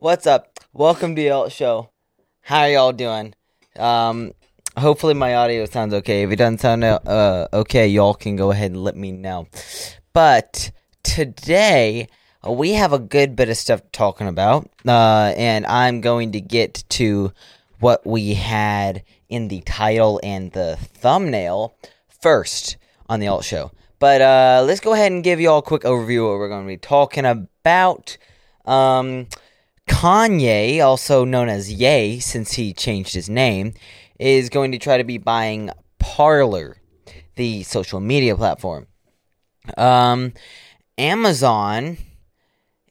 What's up? Welcome to the Alt Show. How y'all doing? Um, hopefully my audio sounds okay. If it doesn't sound uh, okay, y'all can go ahead and let me know. But today uh, we have a good bit of stuff talking about, uh, and I'm going to get to what we had in the title and the thumbnail first on the Alt Show. But uh, let's go ahead and give you all a quick overview of what we're going to be talking about. Um, Kanye, also known as Ye, since he changed his name, is going to try to be buying Parler, the social media platform. Um, Amazon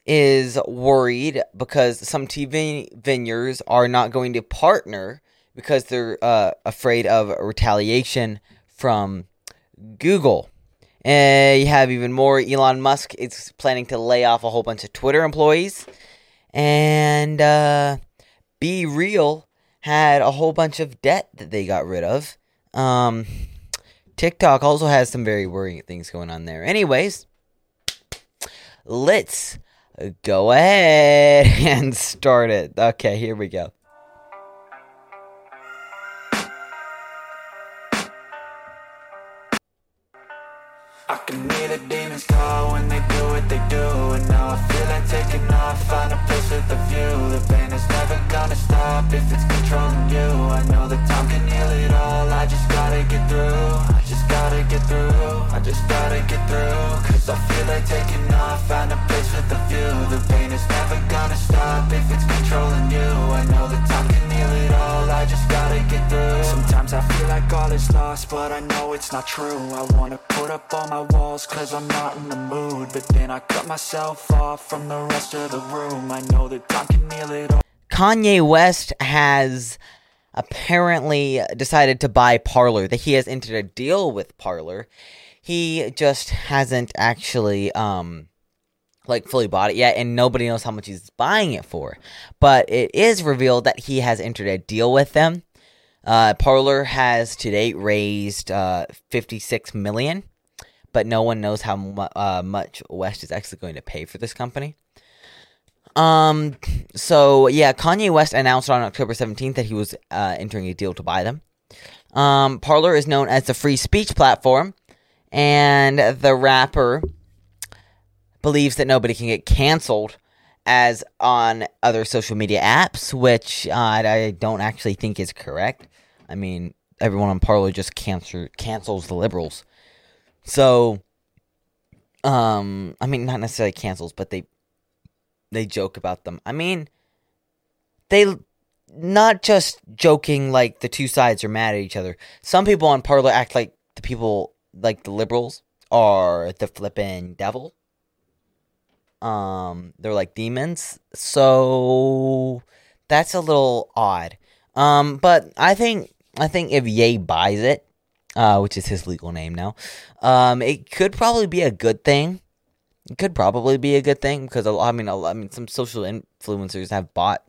is worried because some TV venues are not going to partner because they're uh, afraid of retaliation from Google. And you have even more. Elon Musk is planning to lay off a whole bunch of Twitter employees. And uh, Be Real had a whole bunch of debt that they got rid of. Um, TikTok also has some very worrying things going on there. Anyways, let's go ahead and start it. Okay, here we go. I can hear the demons call when they what they do And now I feel like taking off, find a place with a view. The pain is never gonna stop if it's controlling you. I know that time can heal it all, I just gotta get through. I just gotta get through, I just gotta get through. Cause I feel like taking off, find a place with a view. The pain is never gonna stop if it's controlling you. I know that time can heal it all, I just gotta get through. Sometimes I feel like all is lost, but I know it's not true. I wanna put up all my walls cause I'm not in the mood. But then I cut myself off from the rest of the room I know that time can heal it all Kanye West has apparently decided to buy Parler. That he has entered a deal with Parler. He just hasn't actually um like fully bought it yet and nobody knows how much he's buying it for. But it is revealed that he has entered a deal with them. Uh Parler has to date raised uh 56 million, but no one knows how mu- uh, much West is actually going to pay for this company. Um, so yeah, Kanye West announced on October 17th that he was uh, entering a deal to buy them. Um, Parler is known as the free speech platform, and the rapper believes that nobody can get canceled as on other social media apps, which uh, I don't actually think is correct. I mean, everyone on Parler just cancel cancels the liberals. So, um, I mean, not necessarily cancels, but they they joke about them. I mean, they not just joking like the two sides are mad at each other. Some people on Parler act like the people like the liberals are the flippin' devil. Um, they're like demons. So that's a little odd. Um, but I think I think if Ye buys it, uh, which is his legal name now, um, it could probably be a good thing it could probably be a good thing because a lot, I mean, a lot, I mean, some social influencers have bought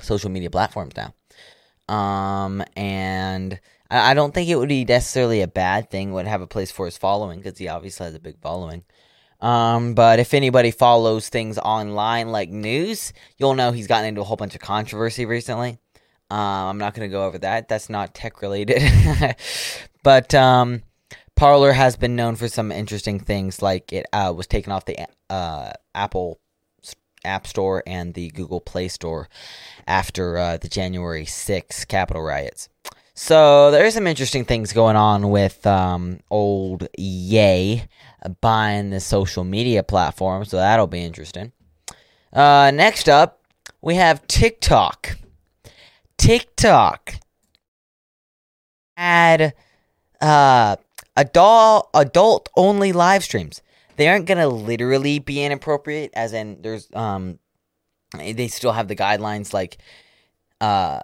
social media platforms now, um, and I, I don't think it would be necessarily a bad thing. Would have a place for his following because he obviously has a big following. Um, but if anybody follows things online like news, you'll know he's gotten into a whole bunch of controversy recently. Um, I'm not going to go over that. That's not tech related. but um, Parler has been known for some interesting things, like it uh, was taken off the uh, Apple App Store and the Google Play Store after uh, the January 6th Capitol riots. So there are some interesting things going on with um, old Ye buying the social media platform, so that'll be interesting. Uh, next up, we have TikTok. TikTok had uh, adult adult only live streams. They aren't gonna literally be inappropriate, as in there's um, they still have the guidelines like uh,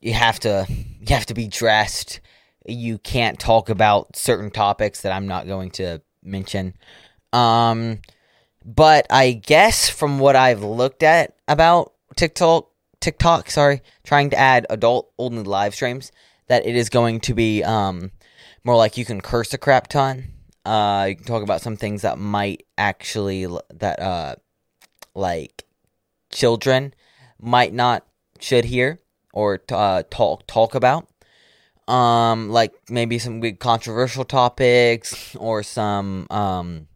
you have to you have to be dressed. You can't talk about certain topics that I'm not going to mention. Um, but I guess from what I've looked at about TikTok, TikTok, sorry, trying to add adult only live streams, that it is going to be um more like you can curse a crap ton. Uh, you can talk about some things that might actually that uh like children might not should hear or uh, talk talk about. Um, like maybe some big controversial topics or some um,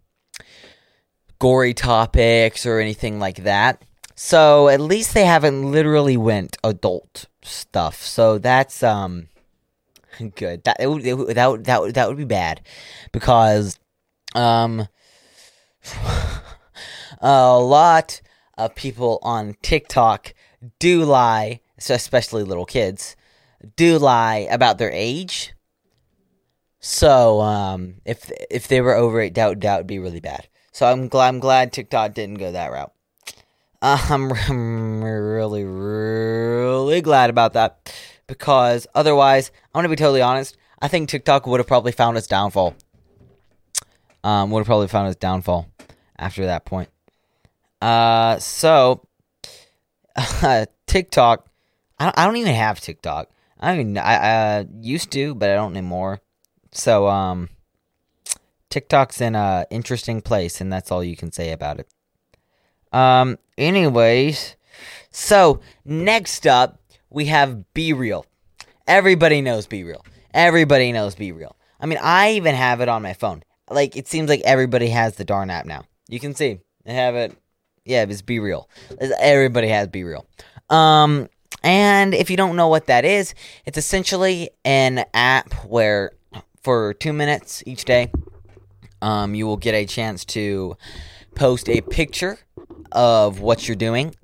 gory topics or anything like that. So at least they haven't literally went adult stuff. So that's um good. That it would, it that that that would be bad because um a lot of people on TikTok do lie, so especially little kids, do lie about their age. So um if if they were over it, doubt that would be really bad. So I'm glad I'm glad TikTok didn't go that route. Uh, I'm, I'm really, really glad about that because otherwise, I'm gonna be totally honest. I think TikTok would have probably found its downfall. Um, would have probably found its downfall after that point. Uh, so uh, TikTok, I don't, I don't even have TikTok. I mean, I uh, used to, but I don't anymore. So um, TikTok's in a interesting place, and that's all you can say about it. Um, anyways, so next up we have Be Real. Everybody knows Be Real. Everybody knows Be Real. I mean, I even have it on my phone. Like, it seems like everybody has the darn app now. You can see they have it. Yeah, it's Be Real. Everybody has Be Real. Um, and if you don't know what that is, it's essentially an app where for two minutes each day, um, you will get a chance to post a picture of what you're doing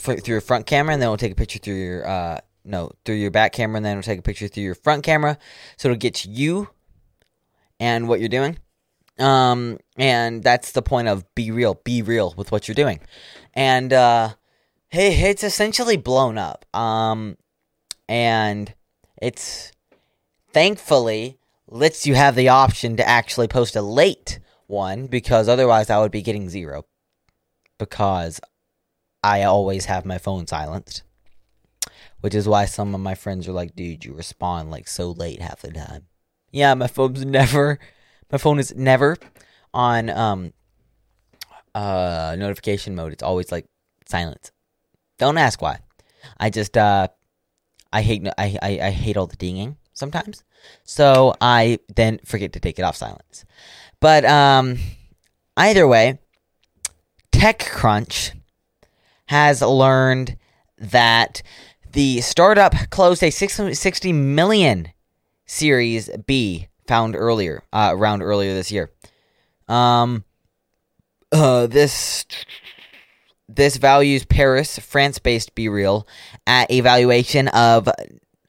through your front camera, and then we'll take a picture through your uh, no through your back camera, and then we'll take a picture through your front camera. So it'll get you and what you're doing. Um, and that's the point of be real, be real with what you're doing. And uh, hey, it's essentially blown up. Um, and it's thankfully lets you have the option to actually post a late one because otherwise I would be getting zero because I always have my phone silenced. Which is why some of my friends are like, dude, you respond like so late half the time. Yeah, my phone's never my phone is never on um uh notification mode. It's always like silent. Don't ask why. I just uh I hate I, I I hate all the dinging sometimes. So I then forget to take it off silence. But um either way, TechCrunch has learned that the startup closed a 660 million Series B found earlier, uh, around earlier this year. Um, uh, this this values Paris, France-based Be Real, at a valuation of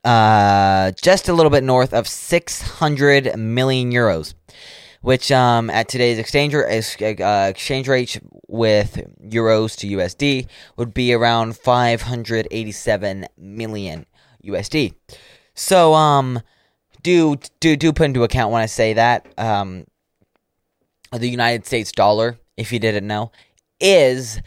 uh just a little bit north of 600 million euros which um, at today's exchange, uh, exchange rate with euros to USD would be around 587 million USD. So um, do do do put into account when I say that um, the United States dollar, if you didn't know, is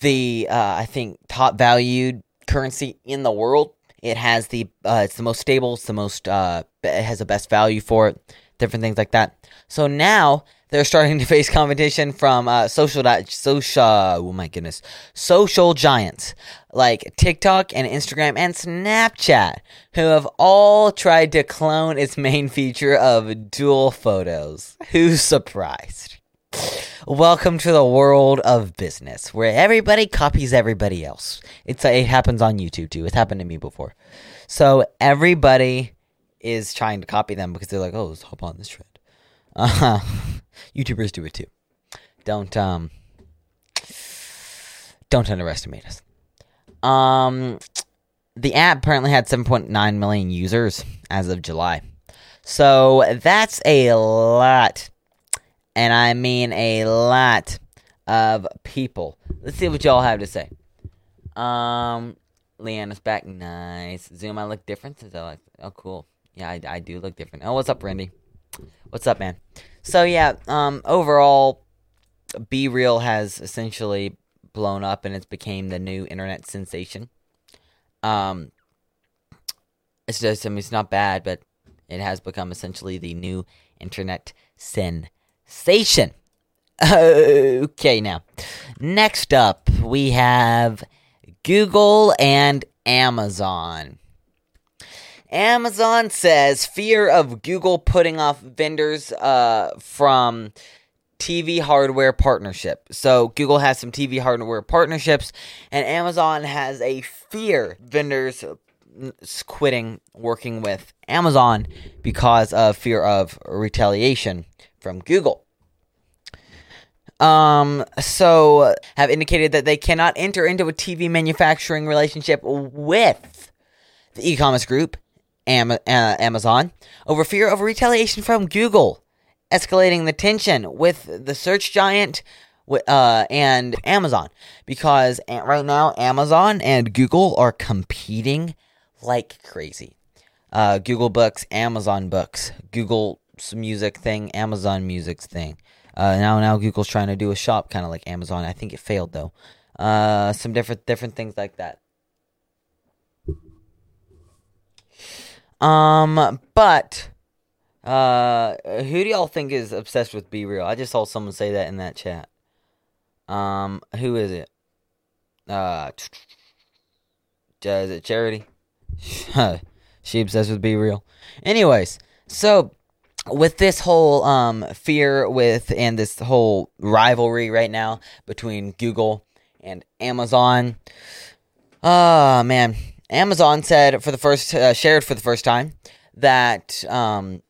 the uh, I think top valued currency in the world. It has the uh, it's the most stable. It's the most uh, it has the best value for it. Different things like that. So now they're starting to face competition from uh, social social. Oh my goodness, social giants like TikTok and Instagram and Snapchat, who have all tried to clone its main feature of dual photos. Who's surprised? Welcome to the world of business, where everybody copies everybody else. It's it happens on YouTube too. It's happened to me before. So everybody is trying to copy them because they're like, "Oh, let's hop on this trend." Uh, YouTubers do it too. Don't um, don't underestimate us. Um, the app apparently had 7.9 million users as of July, so that's a lot and I mean a lot of people. Let's see what y'all have to say. Um, Leanna's back. Nice. Zoom, I look different since I like. Oh, cool. Yeah, I, I do look different. Oh, what's up, Randy? What's up, man? So yeah, um, overall, Be Real has essentially blown up and it's became the new internet sensation. Um, it's just, I mean, it's not bad, but it has become essentially the new internet sensation. Okay, now, next up we have Google and Amazon. Amazon says fear of Google putting off vendors uh, from TV hardware partnership. So Google has some TV hardware partnerships, and Amazon has a fear vendors quitting working with Amazon because of fear of retaliation from Google. Um, so have indicated that they cannot enter into a TV manufacturing relationship with the e-commerce group Am- uh, Amazon over fear of retaliation from Google, escalating the tension with the search giant uh, and Amazon because right now Amazon and Google are competing like crazy. Uh, Google Books, Amazon Books, Google Music thing, Amazon Music's thing. Uh, now, now Google's trying to do a shop kind of like Amazon. I think it failed though. Uh, some different different things like that. Um, but uh, who do y'all think is obsessed with Be Real? I just saw someone say that in that chat. Um, who is it? Uh, is it Charity? she obsessed with Be Real. Anyways, so with this whole um fear with and this whole rivalry right now between Google and Amazon. Ah, uh, man. Amazon said for the first uh, shared for the first time that um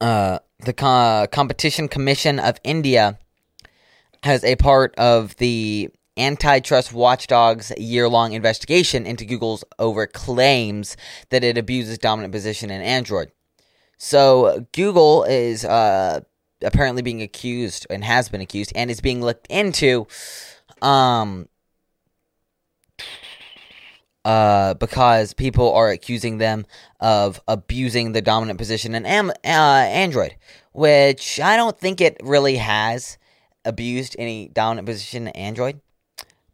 uh the co- competition commission of India has a part of the antitrust watchdog's year-long investigation into Google's over claims that it abuses dominant position in Android. So Google is uh, apparently being accused and has been accused and is being looked into um uh, because people are accusing them of abusing the dominant position in Am- uh, Android, which I don't think it really has abused any dominant position in Android.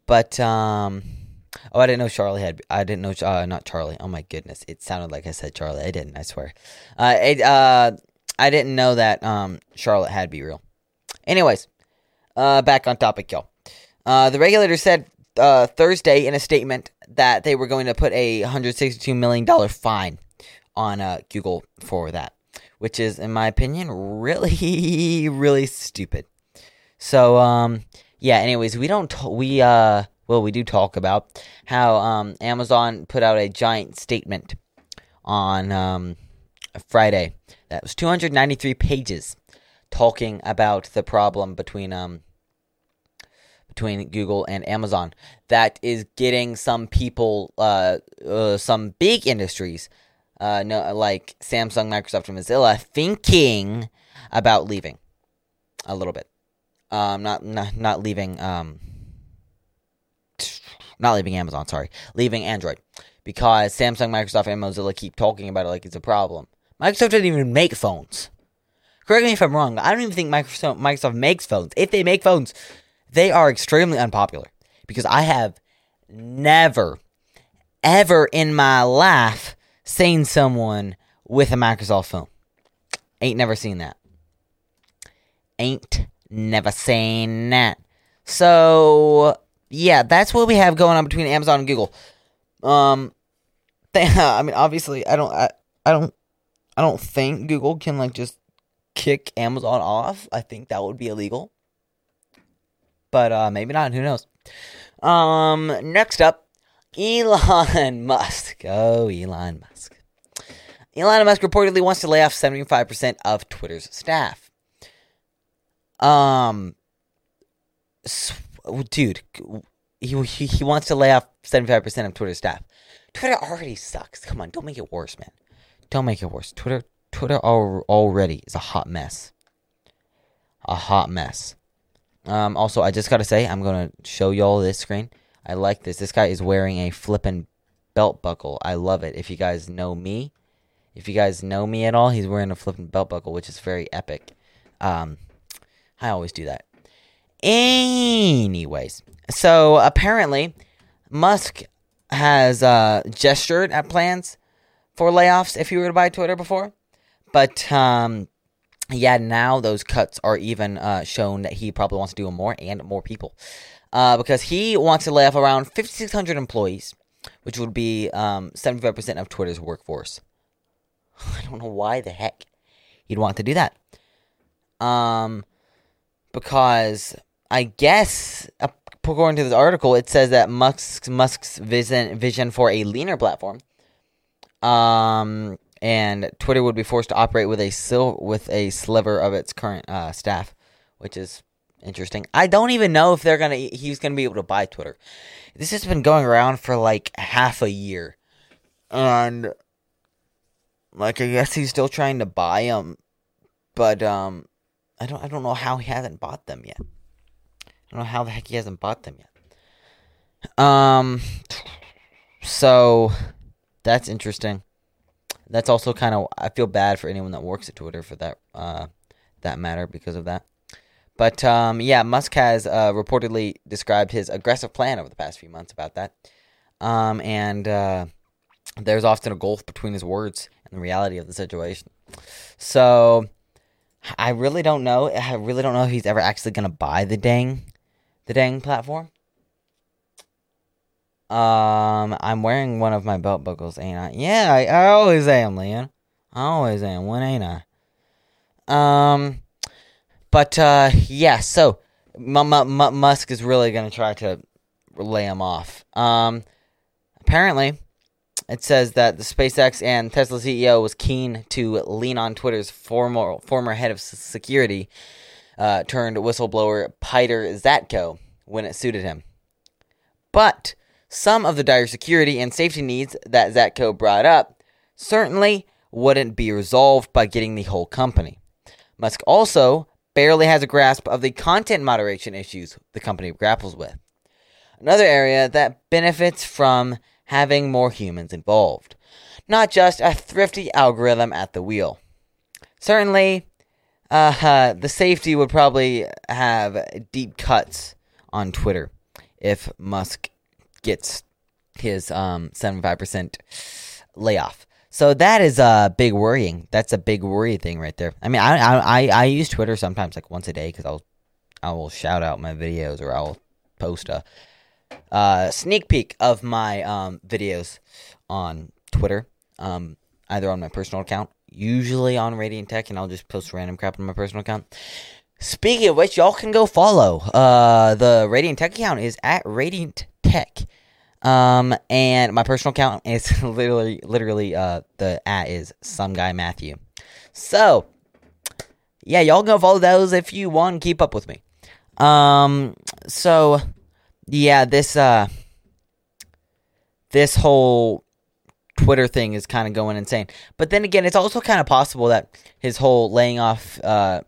But um, oh, I didn't know Charlie had. I didn't know. Uh, not Charlie. Oh my goodness, it sounded like I said Charlie. I didn't. I swear. Uh, it, uh, I didn't know that um Charlotte had be real. Anyways, uh, back on topic, y'all. Uh, the regulator said uh, Thursday in a statement that they were going to put a $162 million fine on uh, Google for that, which is, in my opinion, really, really stupid. So, um, yeah, anyways, we don't, t- we, uh, well, we do talk about how um, Amazon put out a giant statement on um, Friday that was 293 pages talking about the problem between um, between Google and Amazon that is getting some people, uh, uh some big industries, uh, no, like Samsung, Microsoft, and Mozilla, thinking about leaving a little bit. Um, not not not leaving. Um, not leaving Amazon. Sorry, leaving Android because Samsung, Microsoft, and Mozilla keep talking about it like it's a problem. Microsoft doesn't even make phones. Correct me if I'm wrong. I don't even think Microsoft Microsoft makes phones. If they make phones, they are extremely unpopular because I have never, ever in my life seen someone with a Microsoft phone. Ain't never seen that. Ain't never seen that. So yeah, that's what we have going on between Amazon and Google. Um, they, I mean, obviously, I don't, I, I don't, I don't think Google can like just kick Amazon off. I think that would be illegal but uh, maybe not. Who knows? Um, next up, Elon Musk. Oh, Elon Musk. Elon Musk reportedly wants to lay off 75% of Twitter's staff. Um, dude, he, he, he wants to lay off 75% of Twitter's staff. Twitter already sucks. Come on, don't make it worse, man. Don't make it worse. Twitter Twitter already is a hot mess. A hot mess. Um, also, I just gotta say, I'm gonna show y'all this screen. I like this. This guy is wearing a flippin' belt buckle. I love it. If you guys know me, if you guys know me at all, he's wearing a flippin' belt buckle, which is very epic. Um, I always do that. Anyways, so apparently, Musk has uh, gestured at plans for layoffs if you were to buy Twitter before, but um, yeah, now those cuts are even uh, shown that he probably wants to do more and more people. uh, because he wants to lay off around 5,600 employees, which would be um, 75% of Twitter's workforce. I don't know why the heck he'd want to do that. Um, because I guess according to this article, it says that Musk's Musk's vision vision for a leaner platform, um, and Twitter would be forced to operate with a sil- with a sliver of its current uh, staff, which is interesting. I don't even know if they're gonna he's gonna be able to buy Twitter. This has been going around for like half a year, and like I guess he's still trying to buy them, but um, I don't I don't know how he hasn't bought them yet. I don't know how the heck he hasn't bought them yet. Um, so that's interesting. That's also kind of I feel bad for anyone that works at Twitter for that uh that matter because of that. But um, yeah, Musk has uh, reportedly described his aggressive plan over the past few months about that. Um, and uh, there's often a gulf between his words and the reality of the situation. So I really don't know. I really don't know if he's ever actually going to buy the dang, the dang platform. Um, I'm wearing one of my belt buckles, ain't I? Yeah, I, I always am, Leon. I always am. When ain't I? Um, but uh, yeah. So M- M- M- Musk is really gonna try to lay him off. Um, apparently, it says that the SpaceX and Tesla CEO was keen to lean on Twitter's former former head of security, uh, turned whistleblower Peter Zatko when it suited him. But some of the dire security and safety needs that Zatko brought up certainly wouldn't be resolved by getting the whole company. Musk also barely has a grasp of the content moderation issues the company grapples with. Another area that benefits from having more humans involved, not just a thrifty algorithm at the wheel. Certainly, uh, the safety would probably have deep cuts on Twitter if Musk gets his um 75% layoff. So that is a big worrying. That's a big worry thing right there. I mean, I I I use Twitter sometimes like once a day because I'll I will shout out my videos or I'll post a uh, sneak peek of my um, videos on Twitter, um, either on my personal account, usually on Radiant Tech, and I'll just post random crap on my personal account. Speaking of which, y'all can go follow. Uh, the Radiant Tech account is at Radiant Tech. Um, and my personal account is literally, literally, uh, the at is some guy Matthew. So, yeah, y'all go follow those if you want. Keep up with me. Um, so yeah, this uh, this whole Twitter thing is kind of going insane. But then again, it's also kind of possible that his whole laying off uh,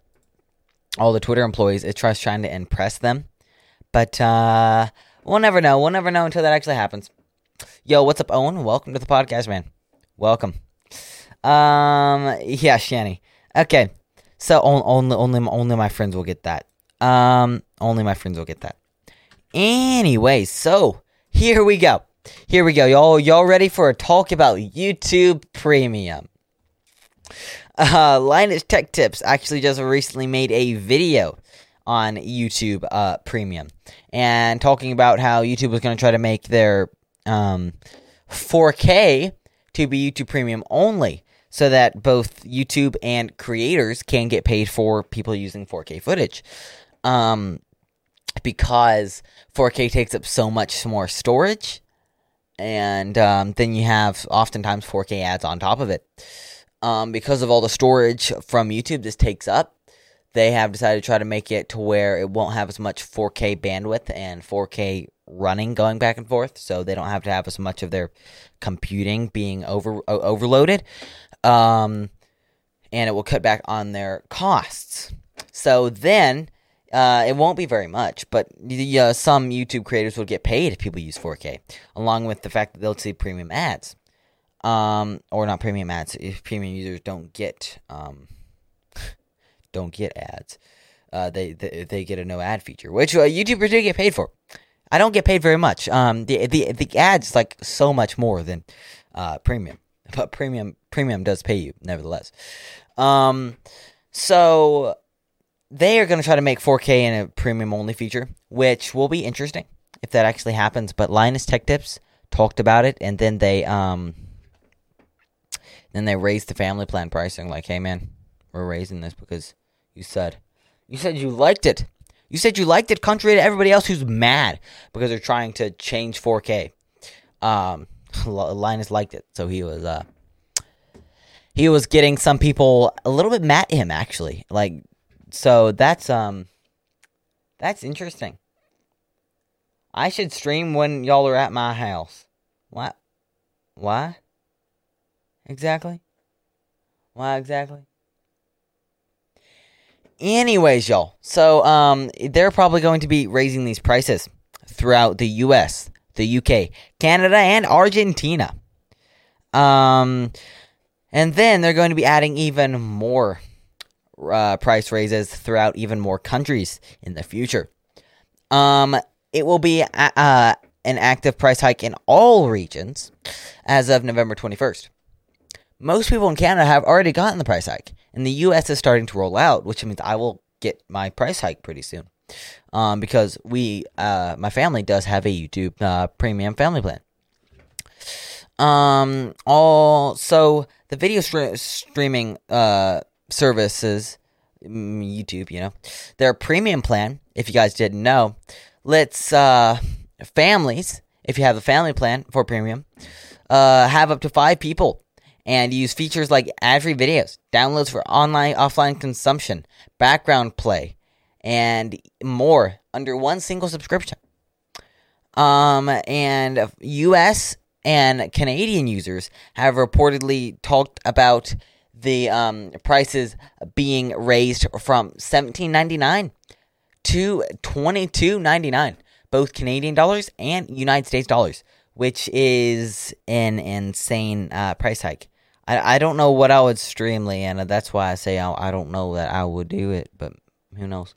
all the Twitter employees is trying to impress them. But uh, we'll never know. We'll never know until that actually happens. Yo, what's up, Owen? Welcome to the podcast, man. Welcome. Um, yeah, Shanny. Okay, so only only only my friends will get that. Um, only my friends will get that. Anyway, so here we go. Here we go. Y'all y'all ready for a talk about YouTube Premium? Uh, Linus Tech Tips actually just recently made a video on YouTube uh, Premium and talking about how YouTube was going to try to make their um, 4K to be YouTube Premium only so that both YouTube and creators can get paid for people using 4K footage. Um, because 4K takes up so much more storage, and um, then you have oftentimes 4K ads on top of it. Um, because of all the storage from YouTube this takes up, they have decided to try to make it to where it won't have as much 4K bandwidth and 4K running going back and forth, so they don't have to have as much of their computing being over overloaded. Um, and it will cut back on their costs. So then uh, it won't be very much, but uh, some YouTube creators will get paid if people use 4K, along with the fact that they'll see premium ads, um, or not premium ads. If premium users don't get um, don't get ads, uh, they, they they get a no ad feature, which uh, YouTubers do get paid for. I don't get paid very much. Um, the the the ads like so much more than uh, premium, but premium premium does pay you nevertheless. Um, so they are going to try to make 4K in a premium only feature, which will be interesting if that actually happens. But Linus Tech Tips talked about it, and then they um then they raised the family plan pricing. Like, hey man, we're raising this because you said you said you liked it. You said you liked it, contrary to everybody else who's mad because they're trying to change 4K. Um, Linus liked it, so he was uh he was getting some people a little bit mad at him actually. Like, so that's um that's interesting. I should stream when y'all are at my house. What? Why? Exactly? Why exactly? Anyways, y'all. So um they're probably going to be raising these prices throughout the US, the UK, Canada, and Argentina. Um and then they're going to be adding even more uh, price raises throughout even more countries in the future. Um, it will be uh, uh, an active price hike in all regions as of November 21st. Most people in Canada have already gotten the price hike, and the US is starting to roll out, which means I will get my price hike pretty soon. Um, because we, uh, my family does have a YouTube uh, premium family plan. Um, all so the video stre- streaming uh services, mm, YouTube, you know, their premium plan. If you guys didn't know, lets uh families, if you have a family plan for premium, uh have up to five people and use features like ad-free videos, downloads for online offline consumption, background play, and more under one single subscription. Um, and U.S and Canadian users have reportedly talked about the um, prices being raised from seventeen ninety nine to twenty two ninety nine, both Canadian dollars and United States dollars, which is an insane uh, price hike. I, I don't know what I would stream, Leanna. That's why I say I, I don't know that I would do it, but who knows?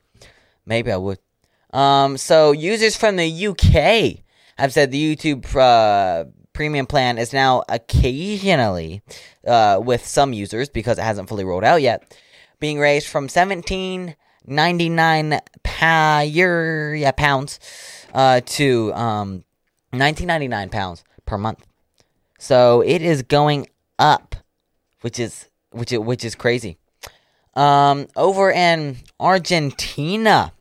Maybe I would. Um, so users from the UK have said the YouTube uh, premium plan is now occasionally, uh, with some users because it hasn't fully rolled out yet, being raised from seventeen ninety nine pa- yeah, pounds uh, to um, nineteen ninety nine pounds per month. So it is going up, which is which is, which is crazy. Um, over in Argentina,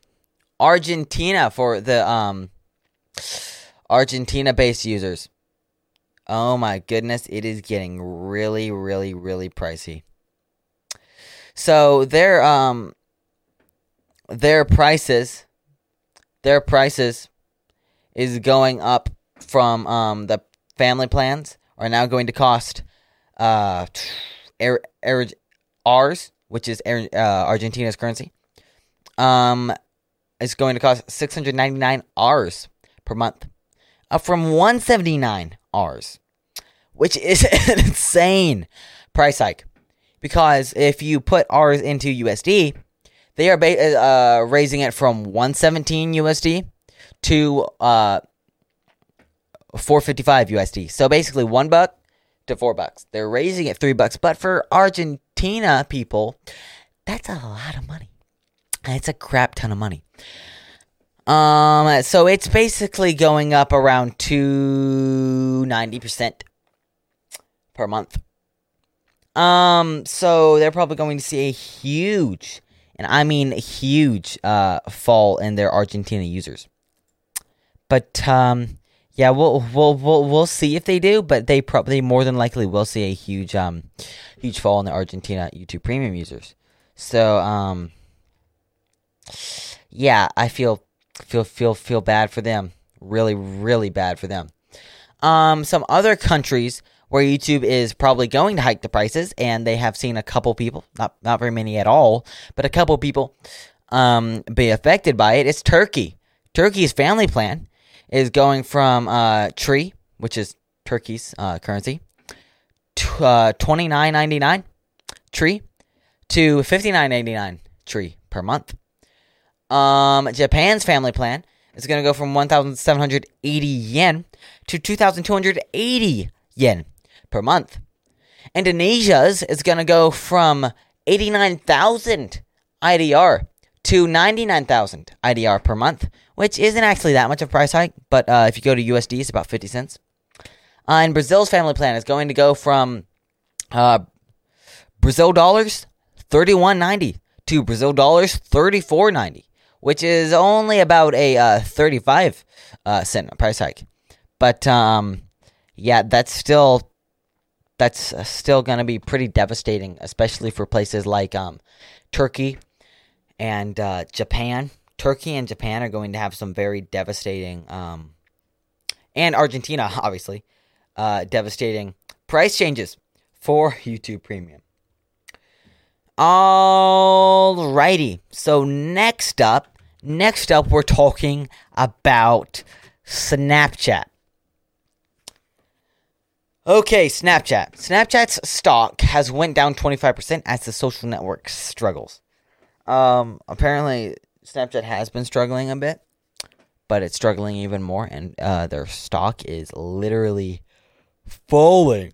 Argentina for the um Argentina based users. Oh my goodness, it is getting really, really, really pricey. So their um their prices their prices is going up from um the family plans are now going to cost uh er, er, ours, which is er, uh, Argentina's currency. Um is going to cost 699 Rs per month. Up from 179 Rs which is an insane price hike. Because if you put R's into USD, they are ba- uh, raising it from 117 USD to uh, 455 USD. So basically, one buck to four bucks. They're raising it three bucks. But for Argentina people, that's a lot of money. It's a crap ton of money. Um, so it's basically going up around to 90% per month. Um, so they're probably going to see a huge, and I mean huge, uh, fall in their Argentina users. But um, yeah, we'll we'll we'll we'll see if they do. But they probably more than likely will see a huge um, huge fall in the Argentina YouTube Premium users. So um, yeah, I feel feel feel feel bad for them. Really, really bad for them. Um, some other countries where YouTube is probably going to hike the prices, and they have seen a couple people, not not very many at all, but a couple people um, be affected by it. It's Turkey. Turkey's family plan is going from uh, Tree, which is Turkey's uh, currency, to uh, twenty nine ninety nine Tree to fifty nine ninety nine Tree per month. Um, Japan's family plan is going to go from 1,780 yen to 2,280 yen per month. Indonesia's is going to go from 89,000 IDR to 99,000 IDR per month, which isn't actually that much of a price hike, but uh, if you go to USD, it's about 50 cents. Uh, and Brazil's family plan is going to go from uh, Brazil dollars 31.90 to Brazil dollars 34.90, which is only about a uh, 35 uh, cent price hike. But um, yeah, that's still that's uh, still going to be pretty devastating, especially for places like um, Turkey and uh, Japan. Turkey and Japan are going to have some very devastating, um, and Argentina, obviously, uh, devastating price changes for YouTube Premium. Alrighty, so next up, next up, we're talking about Snapchat. Okay, Snapchat. Snapchat's stock has went down 25% as the social network struggles. Um, apparently, Snapchat has been struggling a bit, but it's struggling even more, and uh, their stock is literally falling.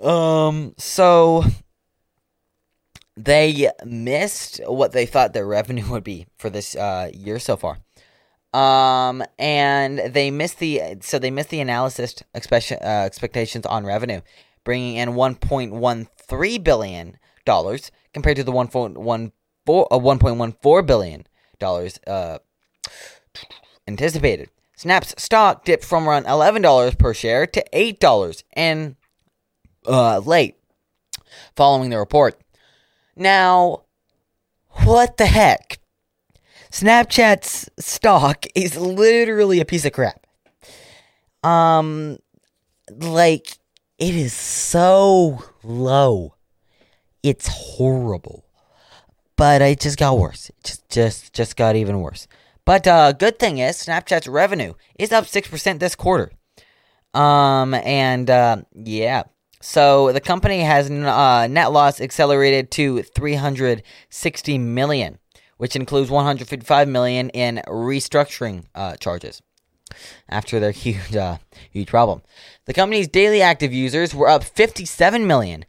Um, so they missed what they thought their revenue would be for this uh, year so far. Um, and they missed the so they missed the analysis expect, uh, expectations on revenue, bringing in 1.13 billion dollars compared to the 1.14 uh, 1.14 billion dollars uh, anticipated. Snap's stock dipped from around $11 per share to $8 in uh, late following the report. Now, what the heck? Snapchat's stock is literally a piece of crap. Um, like, it is so low. It's horrible. But it just got worse. It just, just, just got even worse. But uh, good thing is, Snapchat's revenue is up six percent this quarter. Um, and uh, yeah, so the company has uh, net loss accelerated to 360 million, which includes 155 million in restructuring uh, charges after their huge uh, huge problem. The company's daily active users were up 57 million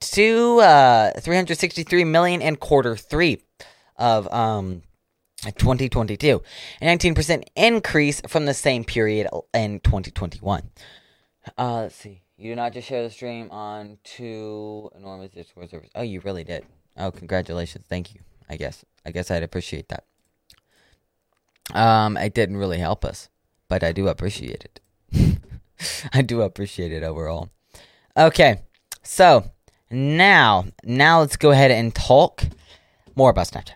to uh, 363 million in quarter three of um, 2022, a 19% increase from the same period in 2021. Uh, let's see. You did not just share the stream on two enormous Discord servers. Oh, you really did. Oh, congratulations. Thank you. I guess. I guess I'd appreciate that. Um, it didn't really help us, but I do appreciate it. I do appreciate it overall. Okay, so now, now let's go ahead and talk more about Snapchat.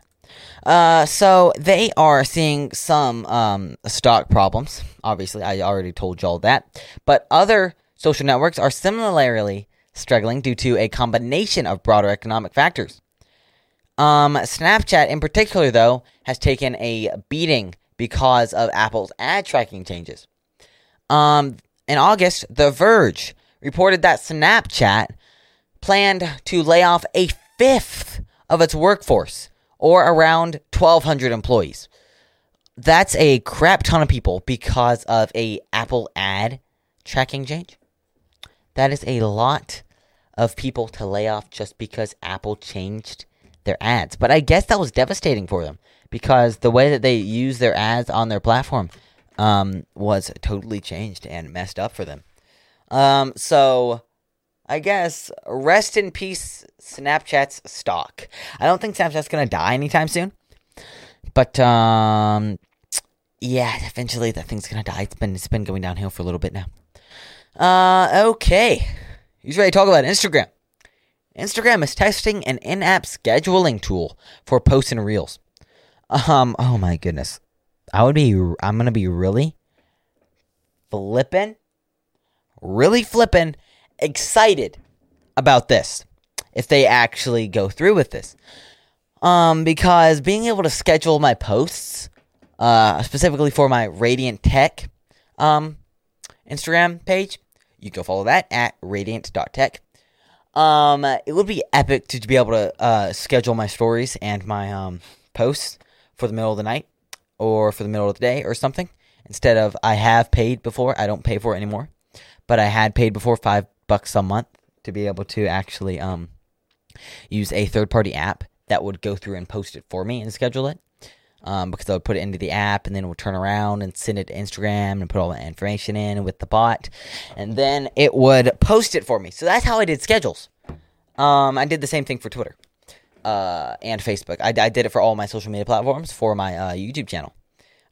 Uh, so they are seeing some um, stock problems. Obviously, I already told y'all that. But other social networks are similarly struggling due to a combination of broader economic factors. Um, Snapchat, in particular, though, has taken a beating because of Apple's ad tracking changes. Um, in August, The Verge reported that Snapchat planned to lay off a fifth of its workforce, or around 1,200 employees. That's a crap ton of people because of a Apple ad tracking change. That is a lot of people to lay off just because Apple changed their ads. But I guess that was devastating for them because the way that they use their ads on their platform um, was totally changed and messed up for them. Um, so I guess rest in peace, Snapchat's stock. I don't think Snapchat's gonna die anytime soon, but um, yeah, eventually that thing's gonna die. It's been it's been going downhill for a little bit now. Uh, okay. Who's ready to talk about Instagram? Instagram is testing an in-app scheduling tool for posts and reels. Um, oh my goodness. I would be I'm gonna be really flipping, really flipping excited about this if they actually go through with this. Um, because being able to schedule my posts, uh, specifically for my Radiant Tech um, Instagram page, you can follow that at radiant.tech. Um, it would be epic to be able to uh, schedule my stories and my um, posts for the middle of the night or for the middle of the day or something. Instead of I have paid before, I don't pay for it anymore, but I had paid before five bucks a month to be able to actually um use a third party app that would go through and post it for me and schedule it. Um, because I would put it into the app and then it would turn around and send it to Instagram and put all the information in with the bot. And then it would post it for me. So that's how I did schedules. Um, I did the same thing for Twitter uh, and Facebook. I, I did it for all my social media platforms for my uh, YouTube channel.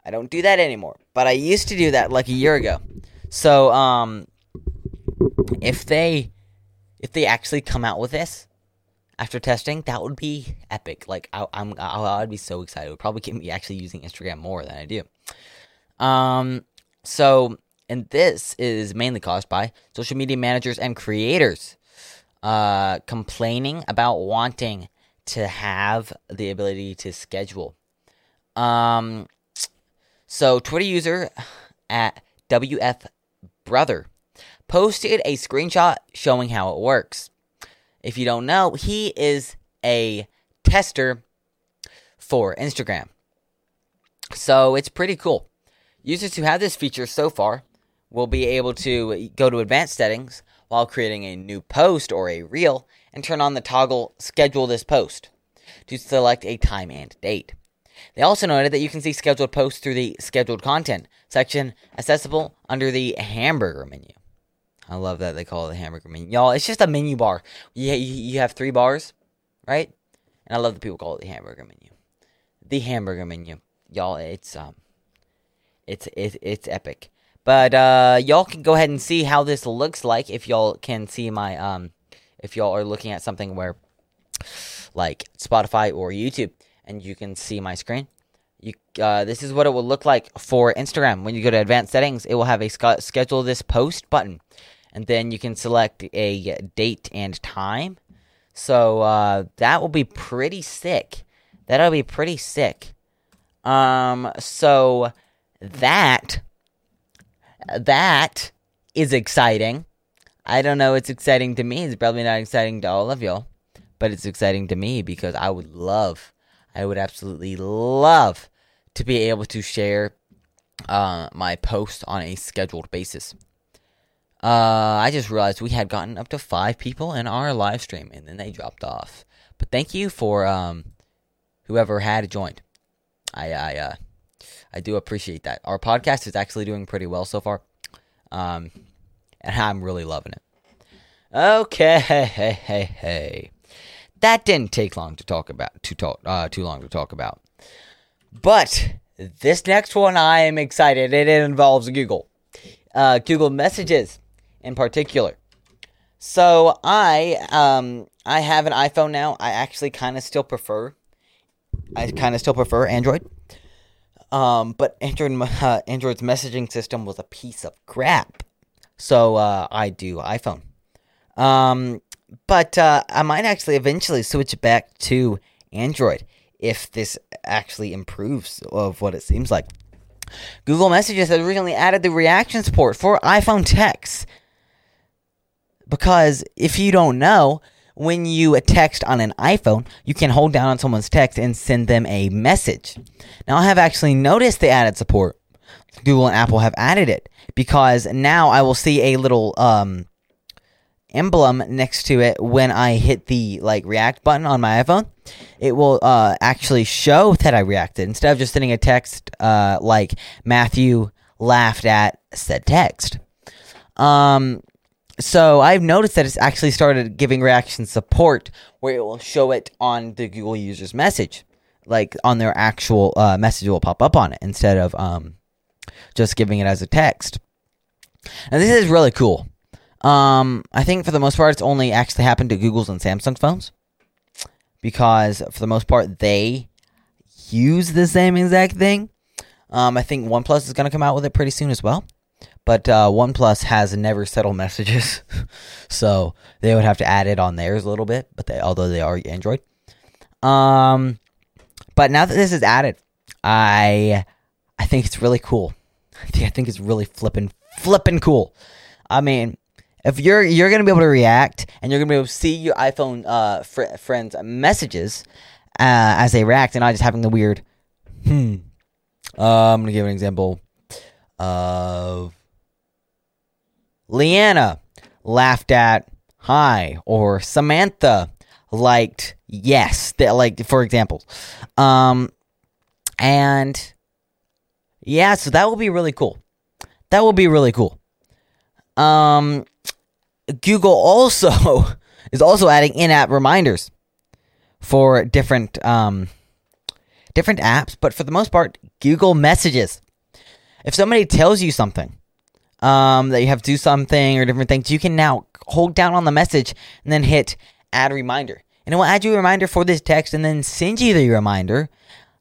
I don't do that anymore, but I used to do that like a year ago. So um, if they if they actually come out with this after testing, that would be epic. Like I, I'm, I, would be so excited. It would probably get me actually using Instagram more than I do. Um, so and this is mainly caused by social media managers and creators uh, complaining about wanting to have the ability to schedule. Um, so Twitter user at WF Brother posted a screenshot showing how it works. If you don't know, he is a tester for Instagram. So it's pretty cool. Users who have this feature so far will be able to go to advanced settings while creating a new post or a reel and turn on the toggle schedule this post to select a time and date. They also noted that you can see scheduled posts through the scheduled content section accessible under the hamburger menu. I love that they call it the hamburger menu. Y'all, it's just a menu bar. You, you have three bars, right? And I love that people call it the hamburger menu. The hamburger menu. Y'all, it's um it's it's, it's epic. But uh y'all can go ahead and see how this looks like if y'all can see my um if y'all are looking at something where like Spotify or YouTube and you can see my screen. You, uh, this is what it will look like for Instagram. When you go to advanced settings, it will have a schedule this post button and then you can select a date and time. So uh, that will be pretty sick. That'll be pretty sick. Um, so that that is exciting. I don't know. It's exciting to me. It's probably not exciting to all of y'all, but it's exciting to me because I would love, I would absolutely love to be able to share uh, my posts on a scheduled basis. Uh, I just realized we had gotten up to five people in our live stream, and then they dropped off. But thank you for um, whoever had joined. I I uh, I do appreciate that. Our podcast is actually doing pretty well so far, um, and I'm really loving it. Okay, hey, hey, hey, hey. That didn't take long to talk about. To talk, uh, too long to talk about. But this next one, I am excited. It involves Google. Uh, Google Messages in particular. So I um I have an iPhone now. I actually kind of still prefer I kind of still prefer Android. Um, but Android uh, Android's messaging system was a piece of crap. So uh, I do iPhone. Um, but uh, I might actually eventually switch back to Android if this actually improves of what it seems like. Google Messages has recently added the reaction support for iPhone text because if you don't know, when you text on an iPhone, you can hold down on someone's text and send them a message. Now, I have actually noticed the added support. Google and Apple have added it because now I will see a little um, emblem next to it when I hit the like react button on my iPhone. It will uh, actually show that I reacted instead of just sending a text uh, like Matthew laughed at said text. Um, so I've noticed that it's actually started giving reaction support where it will show it on the Google user's message. Like on their actual uh, message will pop up on it instead of um, just giving it as a text. And this is really cool. Um, I think for the most part, it's only actually happened to Google's and Samsung phones because for the most part, they use the same exact thing. Um, I think OnePlus is going to come out with it pretty soon as well. But uh, OnePlus has never settled messages, so they would have to add it on theirs a little bit. But they, although they are Android, um, but now that this is added, I I think it's really cool. I think, I think it's really flipping flipping cool. I mean, if you're you're gonna be able to react and you're gonna be able to see your iPhone uh, fr- friends' messages uh, as they react, and not just having the weird. Hmm. Uh, I'm gonna give an example of Leanna laughed at hi, or Samantha liked yes, that like for example, um, and yeah, so that will be really cool. That will be really cool. Um, Google also is also adding in-app reminders for different um different apps, but for the most part, Google Messages. If somebody tells you something, um, that you have to do something or different things, you can now hold down on the message and then hit add reminder. And it will add you a reminder for this text and then send you the reminder.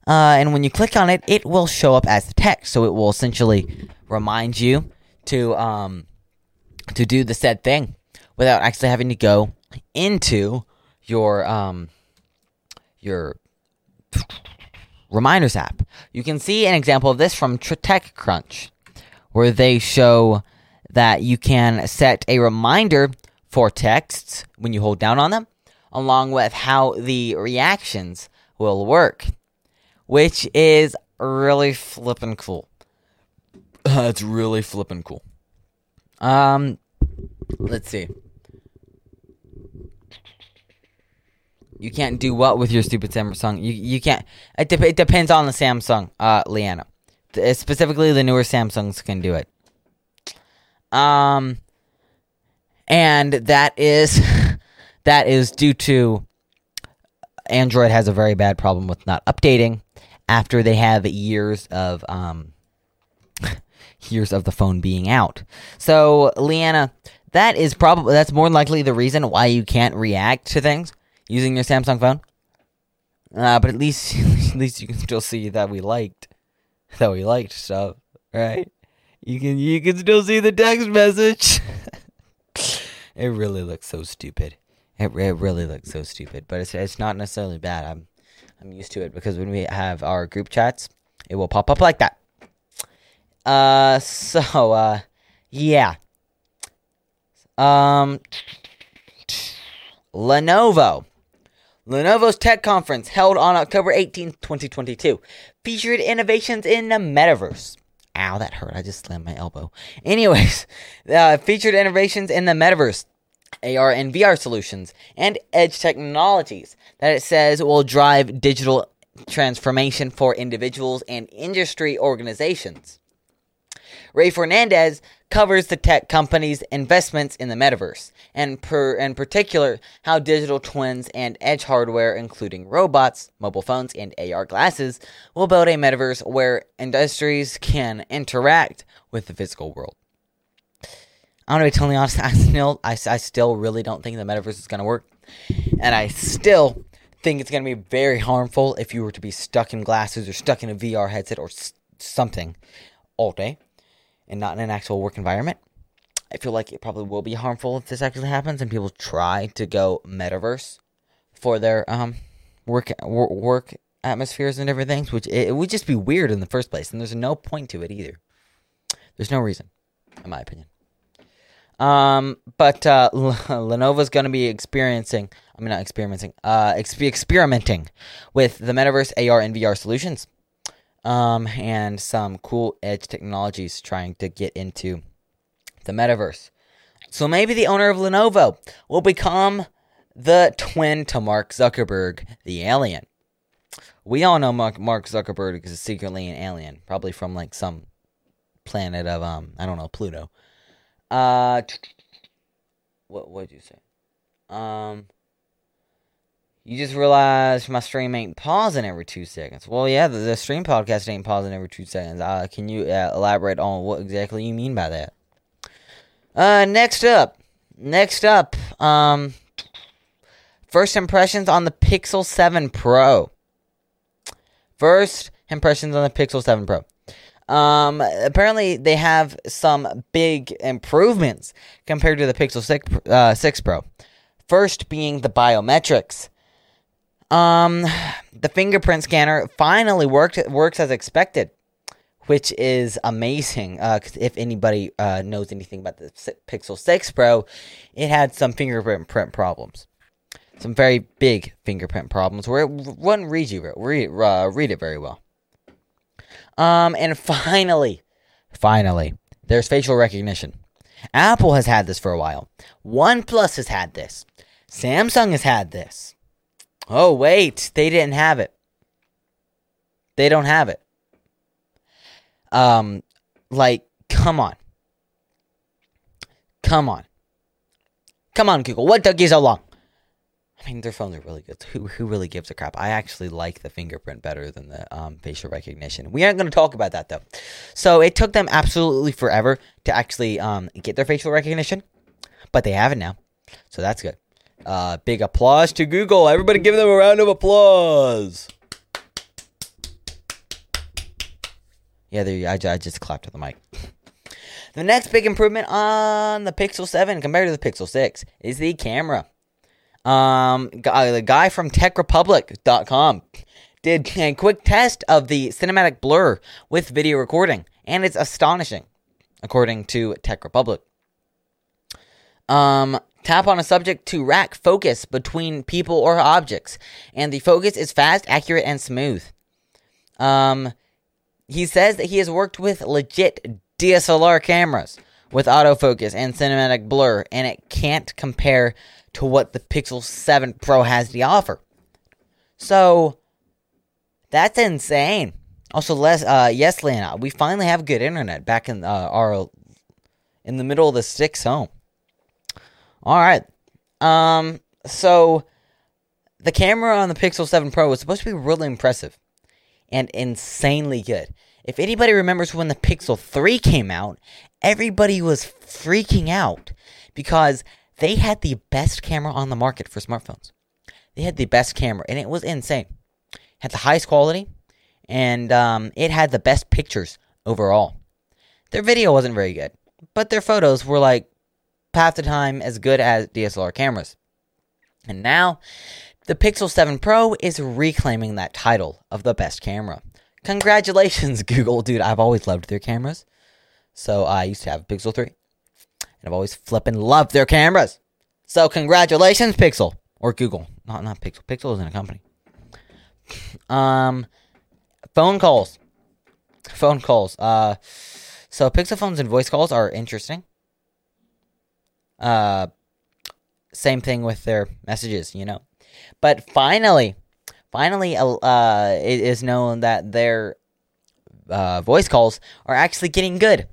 Uh, and when you click on it, it will show up as the text. So it will essentially remind you to um, to do the said thing without actually having to go into your um, your reminders app. You can see an example of this from TechCrunch, where they show that you can set a reminder for texts when you hold down on them, along with how the reactions will work, which is really flippin' cool. That's really flippin' cool. Um, let's see. You can't do what with your stupid Samsung? You you can't. It, de- it depends on the Samsung, uh, Leanna. Uh, specifically, the newer Samsungs can do it. Um, and that is that is due to Android has a very bad problem with not updating after they have years of um years of the phone being out. So, Leanna, that is probably that's more likely the reason why you can't react to things using your Samsung phone. Uh, but at least at least you can still see that we liked that we liked stuff, right? You can you can still see the text message. it really looks so stupid. It, it really looks so stupid, but it's it's not necessarily bad. I'm I'm used to it because when we have our group chats, it will pop up like that. Uh, so uh, yeah. Um, Lenovo Lenovo's Tech Conference, held on October 18th, 2022, featured innovations in the metaverse. Ow, that hurt. I just slammed my elbow. Anyways, uh, featured innovations in the metaverse, AR and VR solutions, and edge technologies that it says will drive digital transformation for individuals and industry organizations. Ray Fernandez covers the tech company's investments in the metaverse, and per, in particular, how digital twins and edge hardware, including robots, mobile phones, and AR glasses, will build a metaverse where industries can interact with the physical world. I'm gonna be totally honest. I still, I, I still really don't think the metaverse is gonna work, and I still think it's gonna be very harmful if you were to be stuck in glasses or stuck in a VR headset or s- something all day and not in an actual work environment. I feel like it probably will be harmful if this actually happens and people try to go metaverse for their um work work atmospheres and everything, which it, it would just be weird in the first place, and there's no point to it either. There's no reason, in my opinion. Um, but uh, Lenovo's going to be experiencing, I mean, not experiencing, uh, exp- experimenting with the metaverse AR and VR solutions um, and some cool edge technologies trying to get into the metaverse. So maybe the owner of Lenovo will become the twin to Mark Zuckerberg, the alien. We all know Mark, Zuckerberg is secretly an alien, probably from like some planet of um I don't know Pluto. Uh, what what did you say? Um, you just realized my stream ain't pausing every two seconds. Well, yeah, the, the stream podcast ain't pausing every two seconds. Uh, can you uh, elaborate on what exactly you mean by that? Uh, next up, next up, um, first impressions on the Pixel 7 Pro. First impressions on the Pixel 7 Pro. Um, apparently they have some big improvements compared to the Pixel 6, uh, 6 Pro. First being the biometrics. Um, the fingerprint scanner finally worked works as expected, which is amazing. Uh, if anybody uh, knows anything about the Pixel 6 Pro, it had some fingerprint print problems, some very big fingerprint problems where it wouldn't read you read uh, read it very well. Um, and finally, finally, there's facial recognition. Apple has had this for a while. OnePlus has had this. Samsung has had this. Oh, wait, they didn't have it. They don't have it. Um, like, come on. Come on. Come on, Google. What took you so long? I mean, their phones are really good. Who who really gives a crap? I actually like the fingerprint better than the um, facial recognition. We aren't going to talk about that though. So it took them absolutely forever to actually um, get their facial recognition, but they have it now. So that's good. Uh, big applause to Google. Everybody, give them a round of applause. Yeah, there. I, I just clapped to the mic. The next big improvement on the Pixel 7 compared to the Pixel 6 is the camera. Um, uh, the guy from TechRepublic.com did a quick test of the cinematic blur with video recording, and it's astonishing, according to Tech Republic. Um, tap on a subject to rack focus between people or objects, and the focus is fast, accurate, and smooth. Um, he says that he has worked with legit DSLR cameras with autofocus and cinematic blur, and it can't compare to what the Pixel 7 Pro has to offer. So that's insane. Also, less uh, yes, Lana, we finally have good internet back in uh, our in the middle of the sticks home. All right. Um. So the camera on the Pixel 7 Pro was supposed to be really impressive and insanely good. If anybody remembers when the Pixel 3 came out, everybody was freaking out because they had the best camera on the market for smartphones. They had the best camera, and it was insane. It had the highest quality, and um, it had the best pictures overall. Their video wasn't very good, but their photos were like half the time as good as DSLR cameras. And now, the Pixel 7 Pro is reclaiming that title of the best camera. Congratulations, Google. Dude, I've always loved their cameras. So I used to have a Pixel 3 and I've always flipping loved their cameras. So congratulations, Pixel or Google, not not Pixel. Pixel isn't a company. Um, phone calls, phone calls. Uh, so Pixel phones and voice calls are interesting. Uh, same thing with their messages, you know. But finally, finally, uh, it is known that their uh, voice calls are actually getting good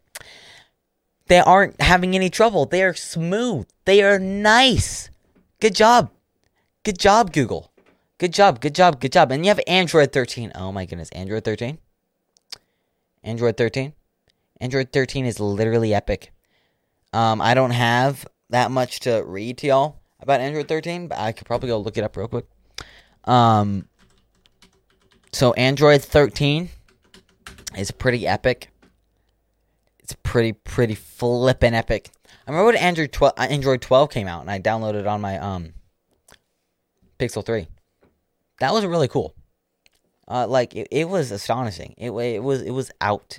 they aren't having any trouble. They are smooth. They are nice. Good job. Good job, Google. Good job. Good job. Good job. And you have Android 13. Oh my goodness. Android 13? Android 13? Android 13 is literally epic. Um, I don't have that much to read to y'all about Android 13, but I could probably go look it up real quick. Um, so Android 13 is pretty epic. It's pretty pretty flippin' epic. I remember when Android 12 uh, Android 12 came out and I downloaded it on my um Pixel 3. That was really cool. Uh, like it, it was astonishing. It, it was it was out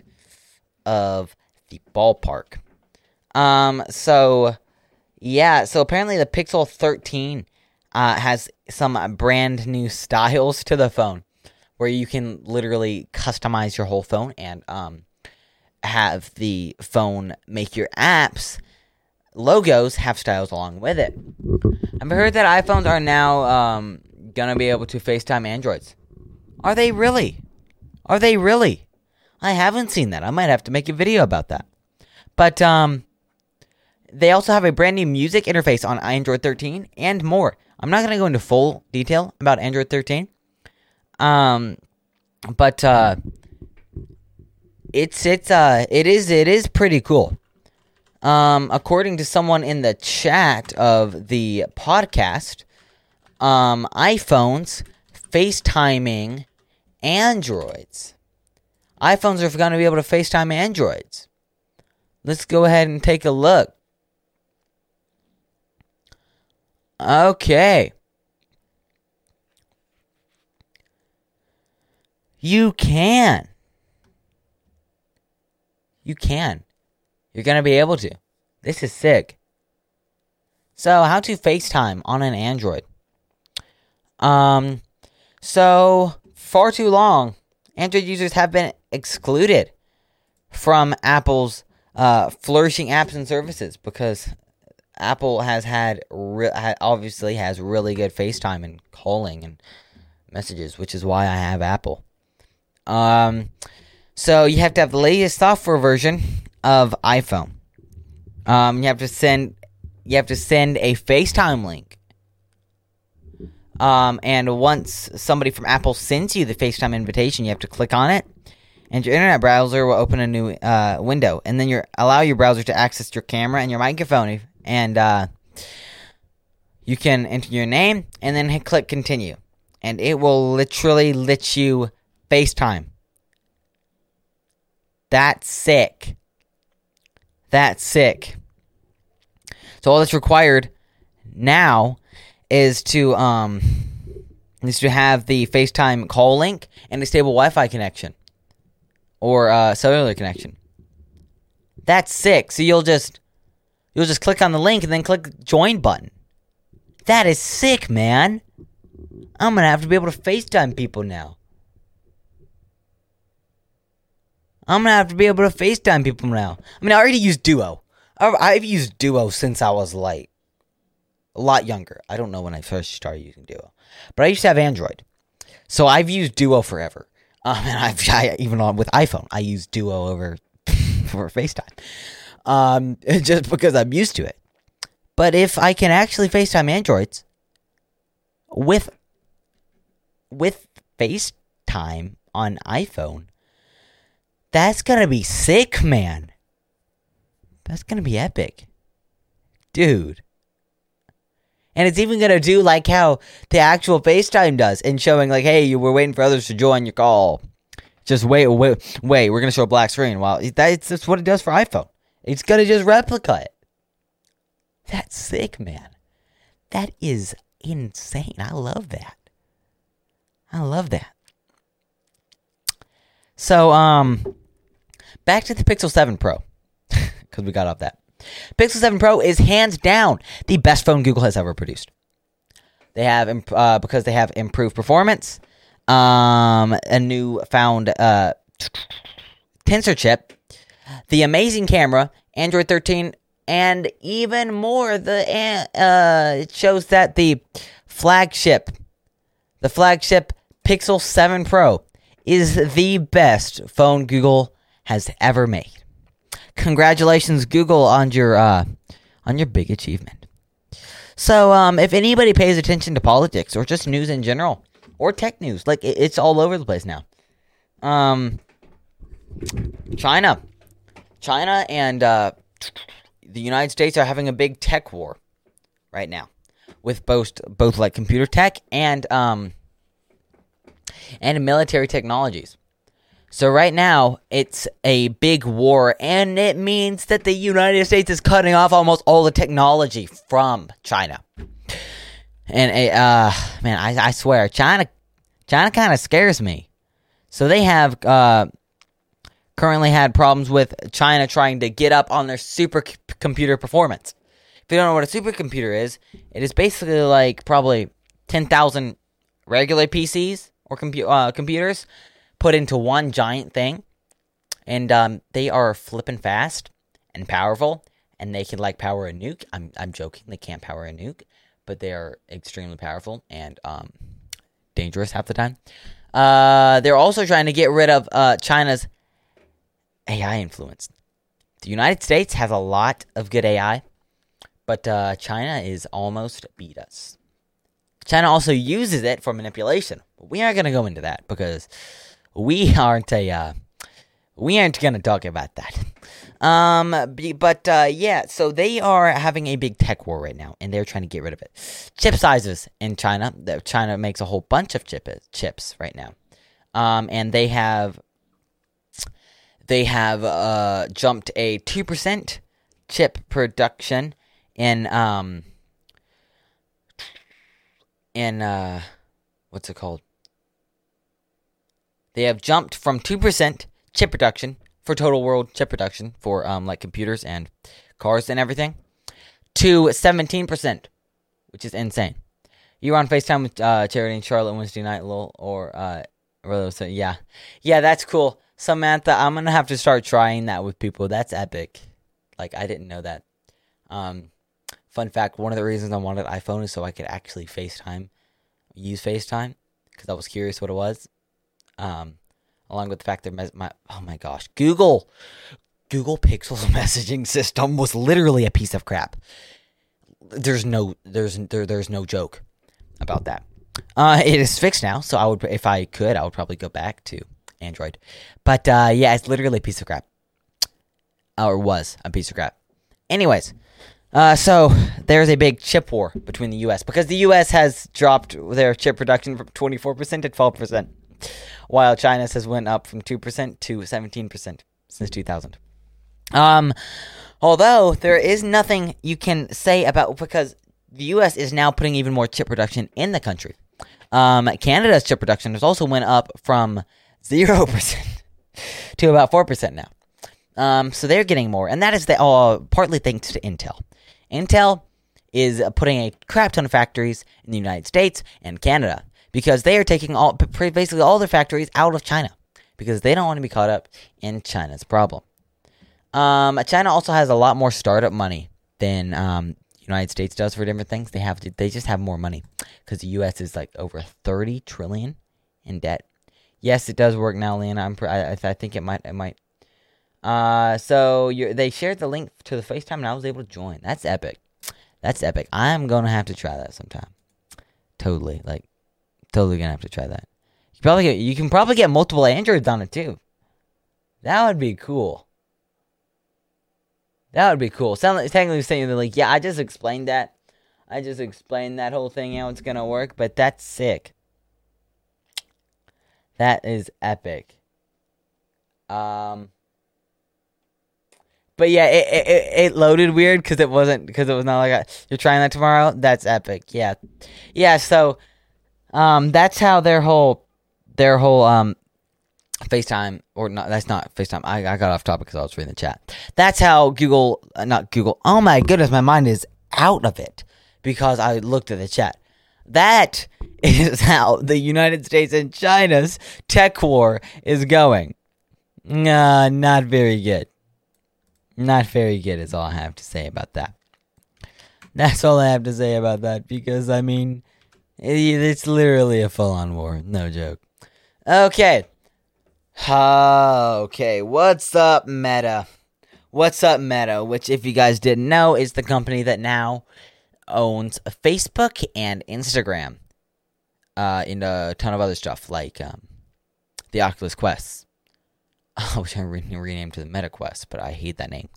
of the ballpark. Um so yeah, so apparently the Pixel 13 uh, has some brand new styles to the phone where you can literally customize your whole phone and um have the phone make your apps logos have styles along with it. I've heard that iPhones are now um, gonna be able to FaceTime Androids. Are they really? Are they really? I haven't seen that. I might have to make a video about that. But um, they also have a brand new music interface on Android 13 and more. I'm not gonna go into full detail about Android 13. Um, but uh, it's it's uh it is it is pretty cool. Um, according to someone in the chat of the podcast, um, iPhones FaceTiming Androids. iPhones are going to be able to FaceTime Androids. Let's go ahead and take a look. Okay. You can. You can. You're going to be able to. This is sick. So, how to FaceTime on an Android? Um, so far too long, Android users have been excluded from Apple's uh, flourishing apps and services because Apple has had re- obviously has really good FaceTime and calling and messages, which is why I have Apple. Um, so you have to have the latest software version of iPhone. Um, you have to send you have to send a FaceTime link. Um, and once somebody from Apple sends you the FaceTime invitation, you have to click on it, and your internet browser will open a new uh, window, and then you allow your browser to access your camera and your microphone, and uh, you can enter your name and then hit click continue, and it will literally let you FaceTime. That's sick. That's sick. So all that's required now is to um is to have the FaceTime call link and a stable Wi-Fi connection or uh, cellular connection. That's sick. So you'll just you'll just click on the link and then click join button. That is sick, man. I'm gonna have to be able to FaceTime people now. I'm gonna have to be able to FaceTime people now. I mean, I already use Duo. I've, used Duo since I was like a lot younger. I don't know when I first started using Duo, but I used to have Android, so I've used Duo forever. Um, and I've I, even on with iPhone, I use Duo over for FaceTime, um, just because I'm used to it. But if I can actually FaceTime Androids with with FaceTime on iPhone, that's gonna be sick, man. That's gonna be epic, dude. And it's even gonna do like how the actual FaceTime does, and showing like, hey, you were waiting for others to join your call. Just wait, wait, wait. We're gonna show a black screen. Well, that's that's what it does for iPhone. It's gonna just replicate it. That's sick, man. That is insane. I love that. I love that. So, um, back to the Pixel 7 Pro, because we got off that. Pixel 7 Pro is hands down the best phone Google has ever produced. They have, uh, because they have improved performance, um, a new found uh, Tensor chip, the amazing camera, Android 13, and even more. The uh, it shows that the flagship, the flagship Pixel 7 Pro, is the best phone Google has ever made. Congratulations, Google, on your uh, on your big achievement. So, um, if anybody pays attention to politics or just news in general or tech news, like it's all over the place now. Um, China, China, and uh, the United States are having a big tech war right now, with both both like computer tech and um and military technologies. So right now it's a big war, and it means that the United States is cutting off almost all the technology from China. And uh, man, I, I swear, China, China kind of scares me. So they have uh, currently had problems with China trying to get up on their supercomputer performance. If you don't know what a supercomputer is, it is basically like probably ten thousand regular PCs or compu- uh, computers put into one giant thing, and um, they are flipping fast and powerful, and they can like power a nuke. I'm I'm joking, they can't power a nuke, but they are extremely powerful and um, dangerous half the time. Uh, they're also trying to get rid of uh, China's AI influence. The United States has a lot of good AI, but uh, China is almost beat us. China also uses it for manipulation. We aren't going to go into that because we aren't a uh, we aren't going to talk about that. Um, but uh, yeah, so they are having a big tech war right now, and they're trying to get rid of it. Chip sizes in China. China makes a whole bunch of chip chips right now, um, and they have they have uh, jumped a two percent chip production in um in uh what's it called? They have jumped from two percent chip production for total world chip production for um like computers and cars and everything to seventeen percent, which is insane. You were on FaceTime with uh, Charity and Charlotte Wednesday night, lol, or uh, yeah, yeah, that's cool. Samantha, I'm gonna have to start trying that with people. That's epic. Like I didn't know that. Um, Fun fact: one of the reasons I wanted an iPhone is so I could actually FaceTime, use FaceTime, because I was curious what it was. Um, along with the fact that my oh my gosh, Google, Google Pixel's messaging system was literally a piece of crap. There's no there's there, there's no joke about that. Uh, it is fixed now, so I would if I could, I would probably go back to Android. But uh, yeah, it's literally a piece of crap, or was a piece of crap. Anyways, uh, so there's a big chip war between the U.S. because the U.S. has dropped their chip production from 24% to 12%, while China's has went up from 2% to 17% since 2000. Um, although there is nothing you can say about because the U.S. is now putting even more chip production in the country. Um, Canada's chip production has also went up from zero percent to about four percent now. Um, so they're getting more, and that is the, uh, partly thanks to Intel. Intel is putting a crap ton of factories in the United States and Canada because they are taking all basically all their factories out of China because they don't want to be caught up in China's problem. Um, China also has a lot more startup money than um, United States does for different things. They have to, they just have more money because the U.S. is like over thirty trillion in debt. Yes, it does work now, Leon. I'm I, I think it might it might. Uh, so they shared the link to the FaceTime and I was able to join. That's epic. That's epic. I'm gonna have to try that sometime. Totally, like, totally gonna have to try that. You probably get, you can probably get multiple androids on it too. That would be cool. That would be cool. Sound like technically saying like, yeah, I just explained that. I just explained that whole thing how it's gonna work, but that's sick. That is epic. Um, but yeah, it it, it loaded weird because it wasn't because it was not like a, you're trying that tomorrow. That's epic. Yeah, yeah. So, um, that's how their whole their whole um FaceTime or not that's not FaceTime. I, I got off topic because I was reading the chat. That's how Google uh, not Google. Oh my goodness, my mind is out of it because I looked at the chat. That is how the United States and China's tech war is going. Uh, not very good. Not very good is all I have to say about that. That's all I have to say about that because I mean, it, it's literally a full on war. No joke. Okay. okay, what's up, Meta? What's up, Meta? Which, if you guys didn't know, is the company that now owns Facebook and Instagram, uh, and a ton of other stuff like um, the Oculus Quest, which I re- renamed to the Meta Quest, but I hate that name.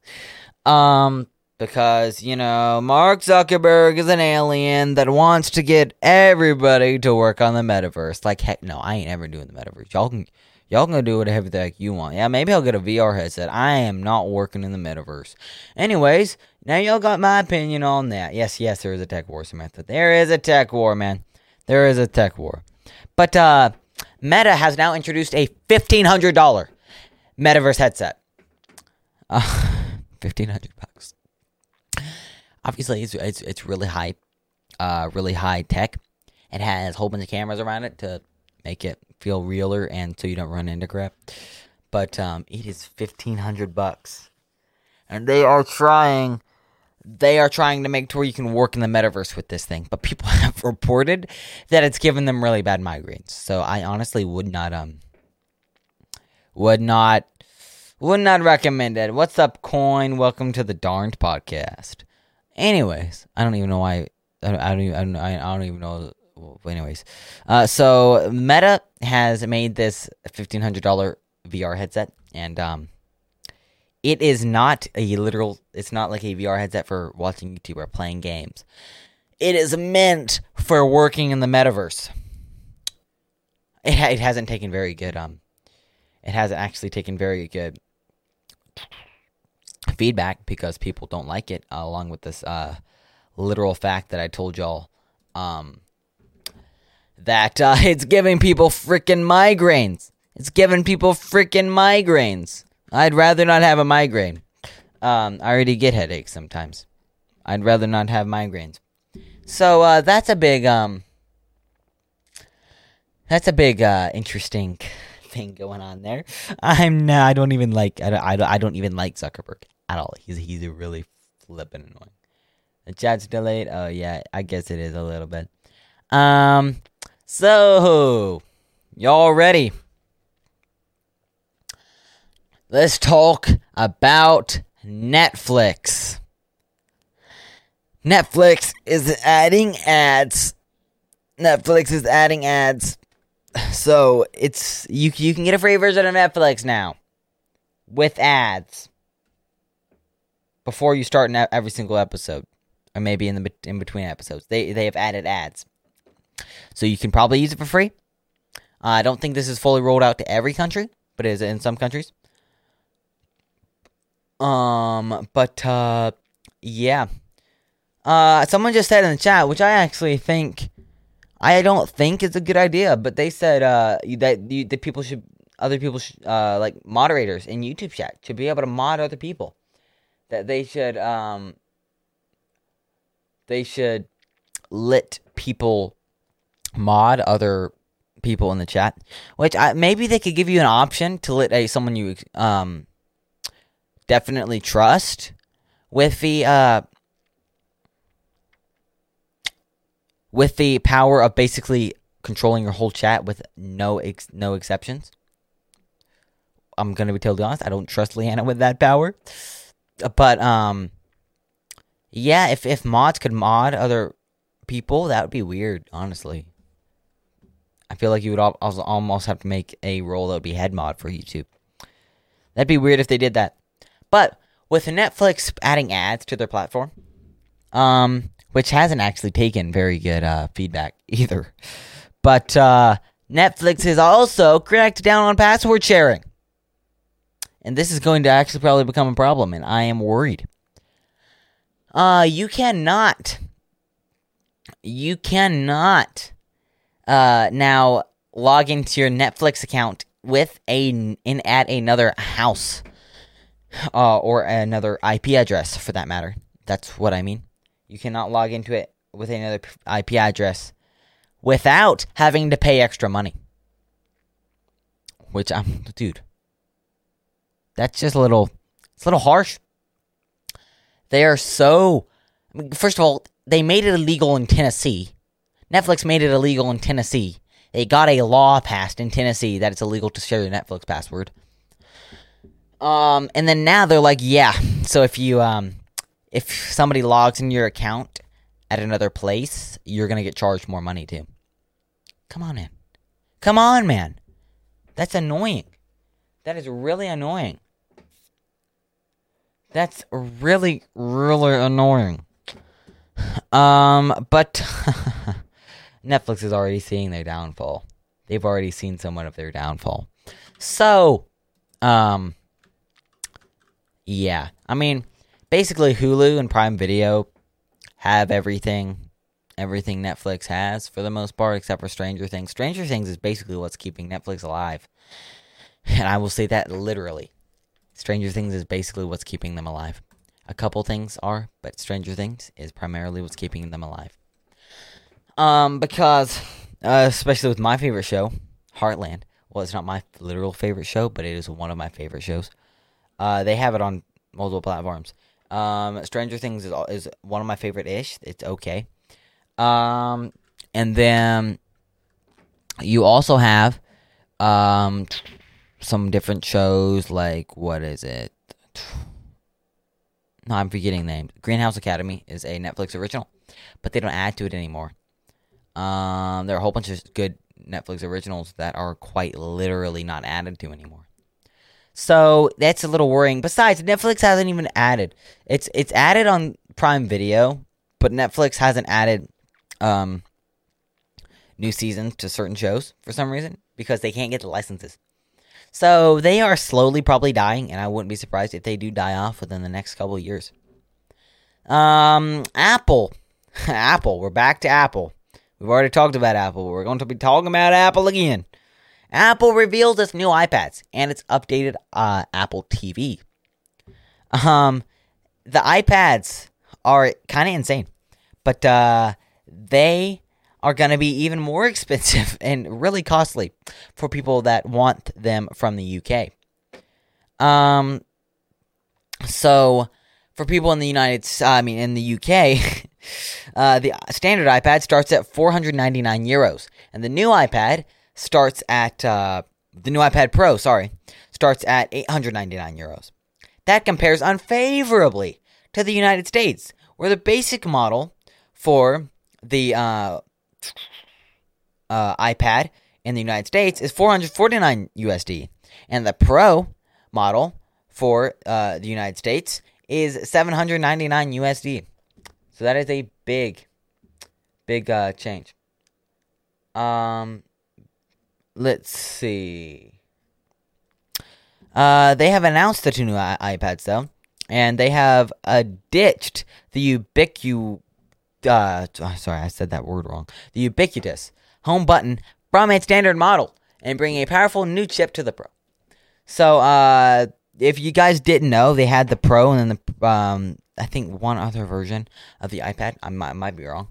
Um, because you know Mark Zuckerberg is an alien that wants to get everybody to work on the metaverse. Like heck, no, I ain't ever doing the metaverse. Y'all can Y'all can do whatever the heck you want. Yeah, maybe I'll get a VR headset. I am not working in the metaverse. Anyways, now y'all got my opinion on that. Yes, yes, there is a tech war, Samantha. There is a tech war, man. There is a tech war. But uh Meta has now introduced a fifteen hundred dollar metaverse headset. Uh, fifteen hundred bucks. Obviously, it's, it's it's really high, uh, really high tech. It has a whole bunch of cameras around it to make it feel realer and so you don't run into crap. But um, it is fifteen hundred bucks, and they are trying. They are trying to make to where you can work in the metaverse with this thing, but people have reported that it's given them really bad migraines. So I honestly would not um would not would not recommend it. What's up, Coin? Welcome to the Darned podcast. Anyways, I don't even know why. I don't. I don't even. I don't, even know anyways, uh, so Meta has made this fifteen hundred dollar VR headset, and um, it is not a literal. It's not like a VR headset for watching YouTube or playing games. It is meant for working in the metaverse. It it hasn't taken very good um, it hasn't actually taken very good feedback because people don't like it. Uh, along with this uh, literal fact that I told y'all um that uh, it's giving people freaking migraines. It's giving people freaking migraines. I'd rather not have a migraine. Um, I already get headaches sometimes. I'd rather not have migraines. So uh, that's a big um, that's a big uh, interesting thing going on there. I'm not, I don't even like I don't, I don't I don't even like Zuckerberg at all. He's he's really flippin' annoying. The chat's delayed. Oh yeah, I guess it is a little bit. Um, so y'all ready? Let's talk about Netflix. Netflix is adding ads. Netflix is adding ads. So it's you you can get a free version of Netflix now with ads before you start every single episode or maybe in the in between episodes. They they have added ads. So you can probably use it for free. Uh, I don't think this is fully rolled out to every country, but it is in some countries. Um, but uh, yeah. Uh, someone just said in the chat, which I actually think, I don't think is a good idea, but they said uh that you, that people should, other people uh, like moderators in YouTube chat should be able to mod other people. That they should um. They should let people mod other people in the chat, which I, maybe they could give you an option to let a someone you um definitely trust with the uh with the power of basically controlling your whole chat with no ex- no exceptions. I'm gonna be totally honest. I don't trust Leanna with that power, but um, yeah. If if mods could mod other people, that would be weird. Honestly, I feel like you would almost have to make a role that would be head mod for YouTube. That'd be weird if they did that. But with Netflix adding ads to their platform, um, which hasn't actually taken very good uh, feedback either, but uh, Netflix is also cracked down on password sharing. And this is going to actually probably become a problem, and I am worried. Uh, you cannot, you cannot uh, now log into your Netflix account with a in at another house uh, or another IP address for that matter. That's what I mean. You cannot log into it with another IP address without having to pay extra money. Which I'm, dude. That's just a little. It's a little harsh. They are so. I mean, first of all, they made it illegal in Tennessee Netflix made it illegal in Tennessee. They got a law passed in Tennessee that it's illegal to share your Netflix password. Um, and then now they're like, yeah. So if you um, if somebody logs in your account at another place, you're gonna get charged more money too. Come on, man. Come on, man. That's annoying. That is really annoying. That's really, really annoying. Um, but Netflix is already seeing their downfall. They've already seen somewhat of their downfall. So, um, yeah. I mean, basically, Hulu and Prime Video have everything, everything Netflix has for the most part, except for Stranger Things. Stranger Things is basically what's keeping Netflix alive. And I will say that literally. Stranger Things is basically what's keeping them alive. A couple things are, but Stranger Things is primarily what's keeping them alive. Um, because uh, especially with my favorite show, Heartland. Well, it's not my literal favorite show, but it is one of my favorite shows. Uh, they have it on multiple platforms. Um, Stranger Things is is one of my favorite ish. It's okay. Um, and then you also have um some different shows like what is it? No, I'm forgetting the name. Greenhouse Academy is a Netflix original, but they don't add to it anymore. Um, there are a whole bunch of good Netflix originals that are quite literally not added to anymore. So that's a little worrying. Besides, Netflix hasn't even added. It's it's added on Prime Video, but Netflix hasn't added um, new seasons to certain shows for some reason because they can't get the licenses. So they are slowly probably dying, and I wouldn't be surprised if they do die off within the next couple years. Um, Apple, Apple, we're back to Apple. We've already talked about Apple. We're going to be talking about Apple again. Apple reveals its new iPads and its updated uh, Apple TV. Um, the iPads are kind of insane, but uh, they are going to be even more expensive and really costly for people that want them from the UK. Um, so for people in the United, uh, I mean in the UK, uh, the standard iPad starts at 499 euros, and the new iPad starts at uh, the new iPad Pro, sorry, starts at 899 euros. That compares unfavorably to the United States, where the basic model for the uh, uh, iPad in the United States is 449 USD, and the Pro model for uh, the United States is 799 USD. So that is a big, big uh, change. Um, let's see. Uh, they have announced the two new I- iPads though, and they have uh, ditched the ubiqu. Uh, sorry, I said that word wrong. The ubiquitous home button from its standard model and bring a powerful new chip to the Pro. So, uh, if you guys didn't know, they had the Pro and then the um, I think one other version of the iPad. I might, I might be wrong,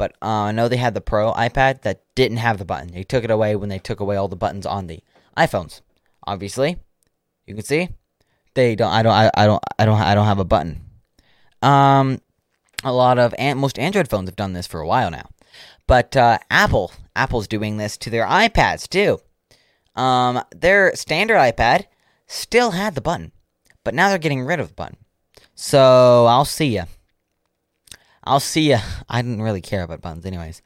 but uh, I know they had the Pro iPad that didn't have the button. They took it away when they took away all the buttons on the iPhones. Obviously, you can see they don't. I don't. I, I don't. I don't. I don't have a button. Um, a lot of and most Android phones have done this for a while now, but uh, Apple Apple's doing this to their iPads too. Um, their standard iPad still had the button, but now they're getting rid of the button. So I'll see ya. I'll see ya. I didn't really care about buttons, anyways.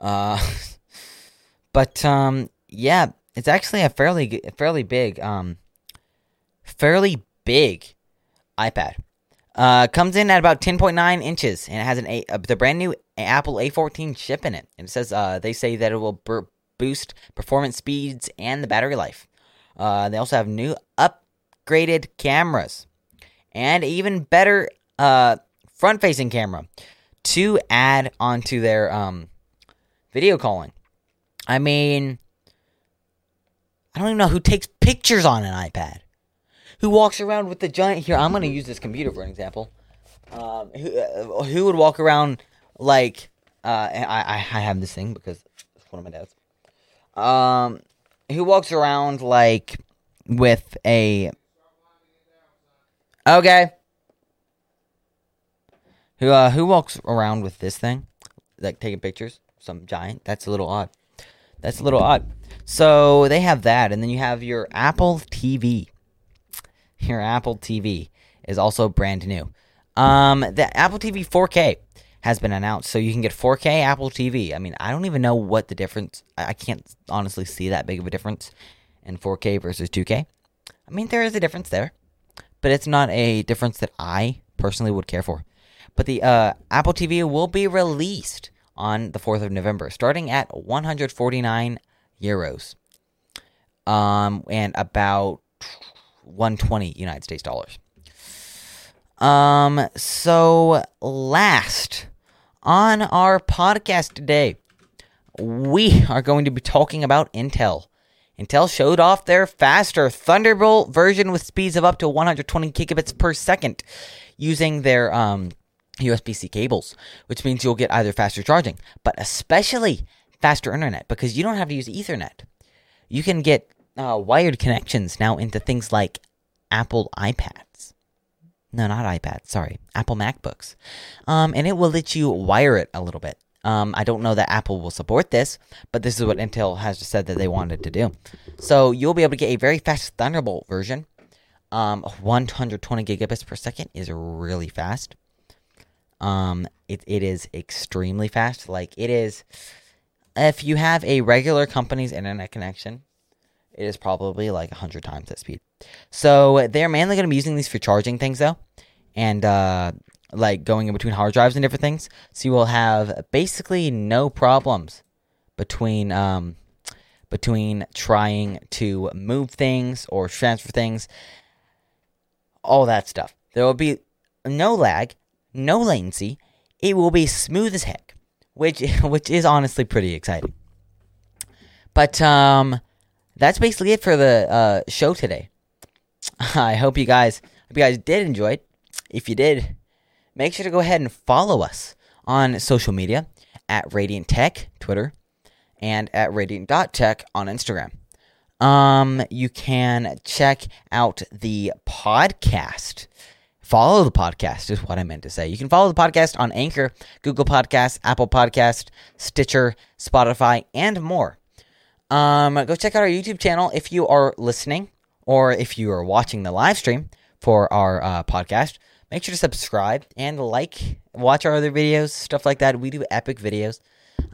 Uh, but um, yeah, it's actually a fairly fairly big um, fairly big iPad. Uh, comes in at about 10.9 inches and it has an a, uh, the brand new Apple A14 chip in it. And it says uh, they say that it will boost performance speeds and the battery life. Uh, they also have new upgraded cameras and even better uh, front facing camera to add onto their um, video calling. I mean, I don't even know who takes pictures on an iPad. Who walks around with the giant? Here, I'm going to use this computer for an example. Um, who, uh, who would walk around like? Uh, I, I I have this thing because it's one of my dad's. Um, who walks around like with a Okay. Who uh who walks around with this thing? Like taking pictures? Some giant? That's a little odd. That's a little odd. So they have that, and then you have your Apple TV. Your Apple TV is also brand new. Um, the Apple TV 4K has been announced, so you can get 4K Apple TV. I mean, I don't even know what the difference. I can't honestly see that big of a difference in 4K versus 2K. I mean, there is a difference there but it's not a difference that I personally would care for. But the uh, Apple TV will be released on the 4th of November, starting at 149 euros, um, and about 120 United States dollars. Um, so last on our podcast today, we are going to be talking about Intel Intel showed off their faster Thunderbolt version with speeds of up to 120 gigabits per second using their um, USB C cables, which means you'll get either faster charging, but especially faster internet because you don't have to use Ethernet. You can get uh, wired connections now into things like Apple iPads. No, not iPads, sorry, Apple MacBooks. Um, and it will let you wire it a little bit. Um, I don't know that Apple will support this, but this is what Intel has said that they wanted to do. So you'll be able to get a very fast Thunderbolt version. Um, 120 gigabits per second is really fast. Um, it, it is extremely fast. Like it is, if you have a regular company's internet connection, it is probably like 100 times that speed. So they're mainly going to be using these for charging things though. And uh, like going in between hard drives and different things. So you will have basically no problems between um, between trying to move things or transfer things, all that stuff. There will be no lag, no latency. It will be smooth as heck, which which is honestly pretty exciting. But um, that's basically it for the uh, show today. I hope you guys hope you guys did enjoy it. If you did, make sure to go ahead and follow us on social media at Radiant Tech, Twitter, and at Radiant.tech on Instagram. Um, you can check out the podcast follow the podcast is what I meant to say. You can follow the podcast on Anchor, Google Podcast, Apple Podcast, Stitcher, Spotify, and more. Um, go check out our YouTube channel if you are listening or if you are watching the live stream for our uh, podcast. Make sure to subscribe and like, watch our other videos, stuff like that. We do epic videos,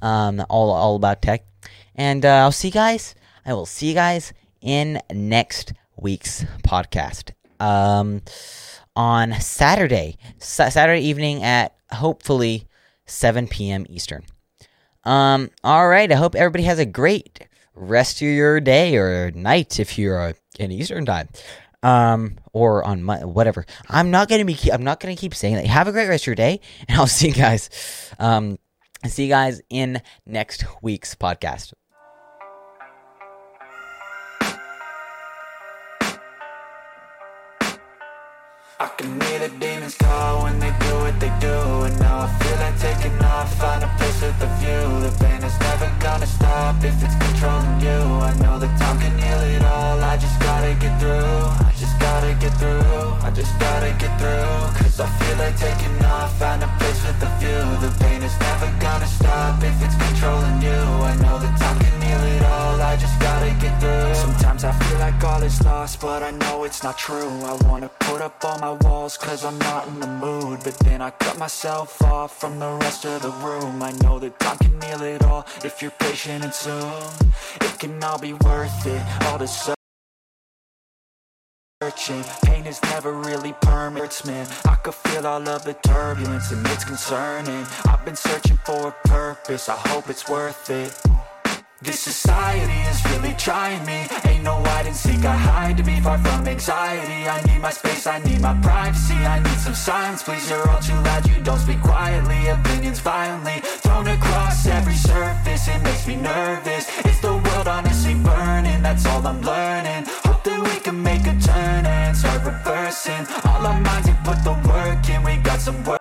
um, all all about tech. And uh, I'll see you guys. I will see you guys in next week's podcast. Um, on Saturday, Sa- Saturday evening at hopefully 7 p.m. Eastern. Um, all right. I hope everybody has a great rest of your day or night if you're in Eastern time. Um, or on my, whatever. I'm not gonna be. I'm not gonna keep saying that. Have a great rest of your day, and I'll see you guys. Um, see you guys in next week's podcast. I can hear the demons call when they do what they do And now I feel like taking off, find a place with a view. The pain is never gonna stop if it's controlling you. I know that time can heal it all, I just gotta get through I just gotta get through, I just gotta get through. Cause I feel like taking off, find a with a view. The pain is never gonna stop if it's controlling you. I know that time can heal it all, I just gotta get through Sometimes I feel like all is lost, but I know it's not true. I wanna put up all my walls cause I'm not in the mood. But then I cut myself off from the rest of the room. I know that time can heal it all if you're patient and soon. It can all be worth it, all the searching. Pain is never really permanent, man. I could feel all of the turbulence and it's concerning. I've been searching for a purpose, I hope it's worth it. This society is really trying me. Ain't no hide and seek, I hide to be far from anxiety. I need my space, I need my privacy. I need some silence, please, you're all too loud. You don't speak quietly, opinions violently Thrown across every surface, it makes me nervous. Is the world honestly burning? That's all I'm learning All our minds and put the work in, we got some work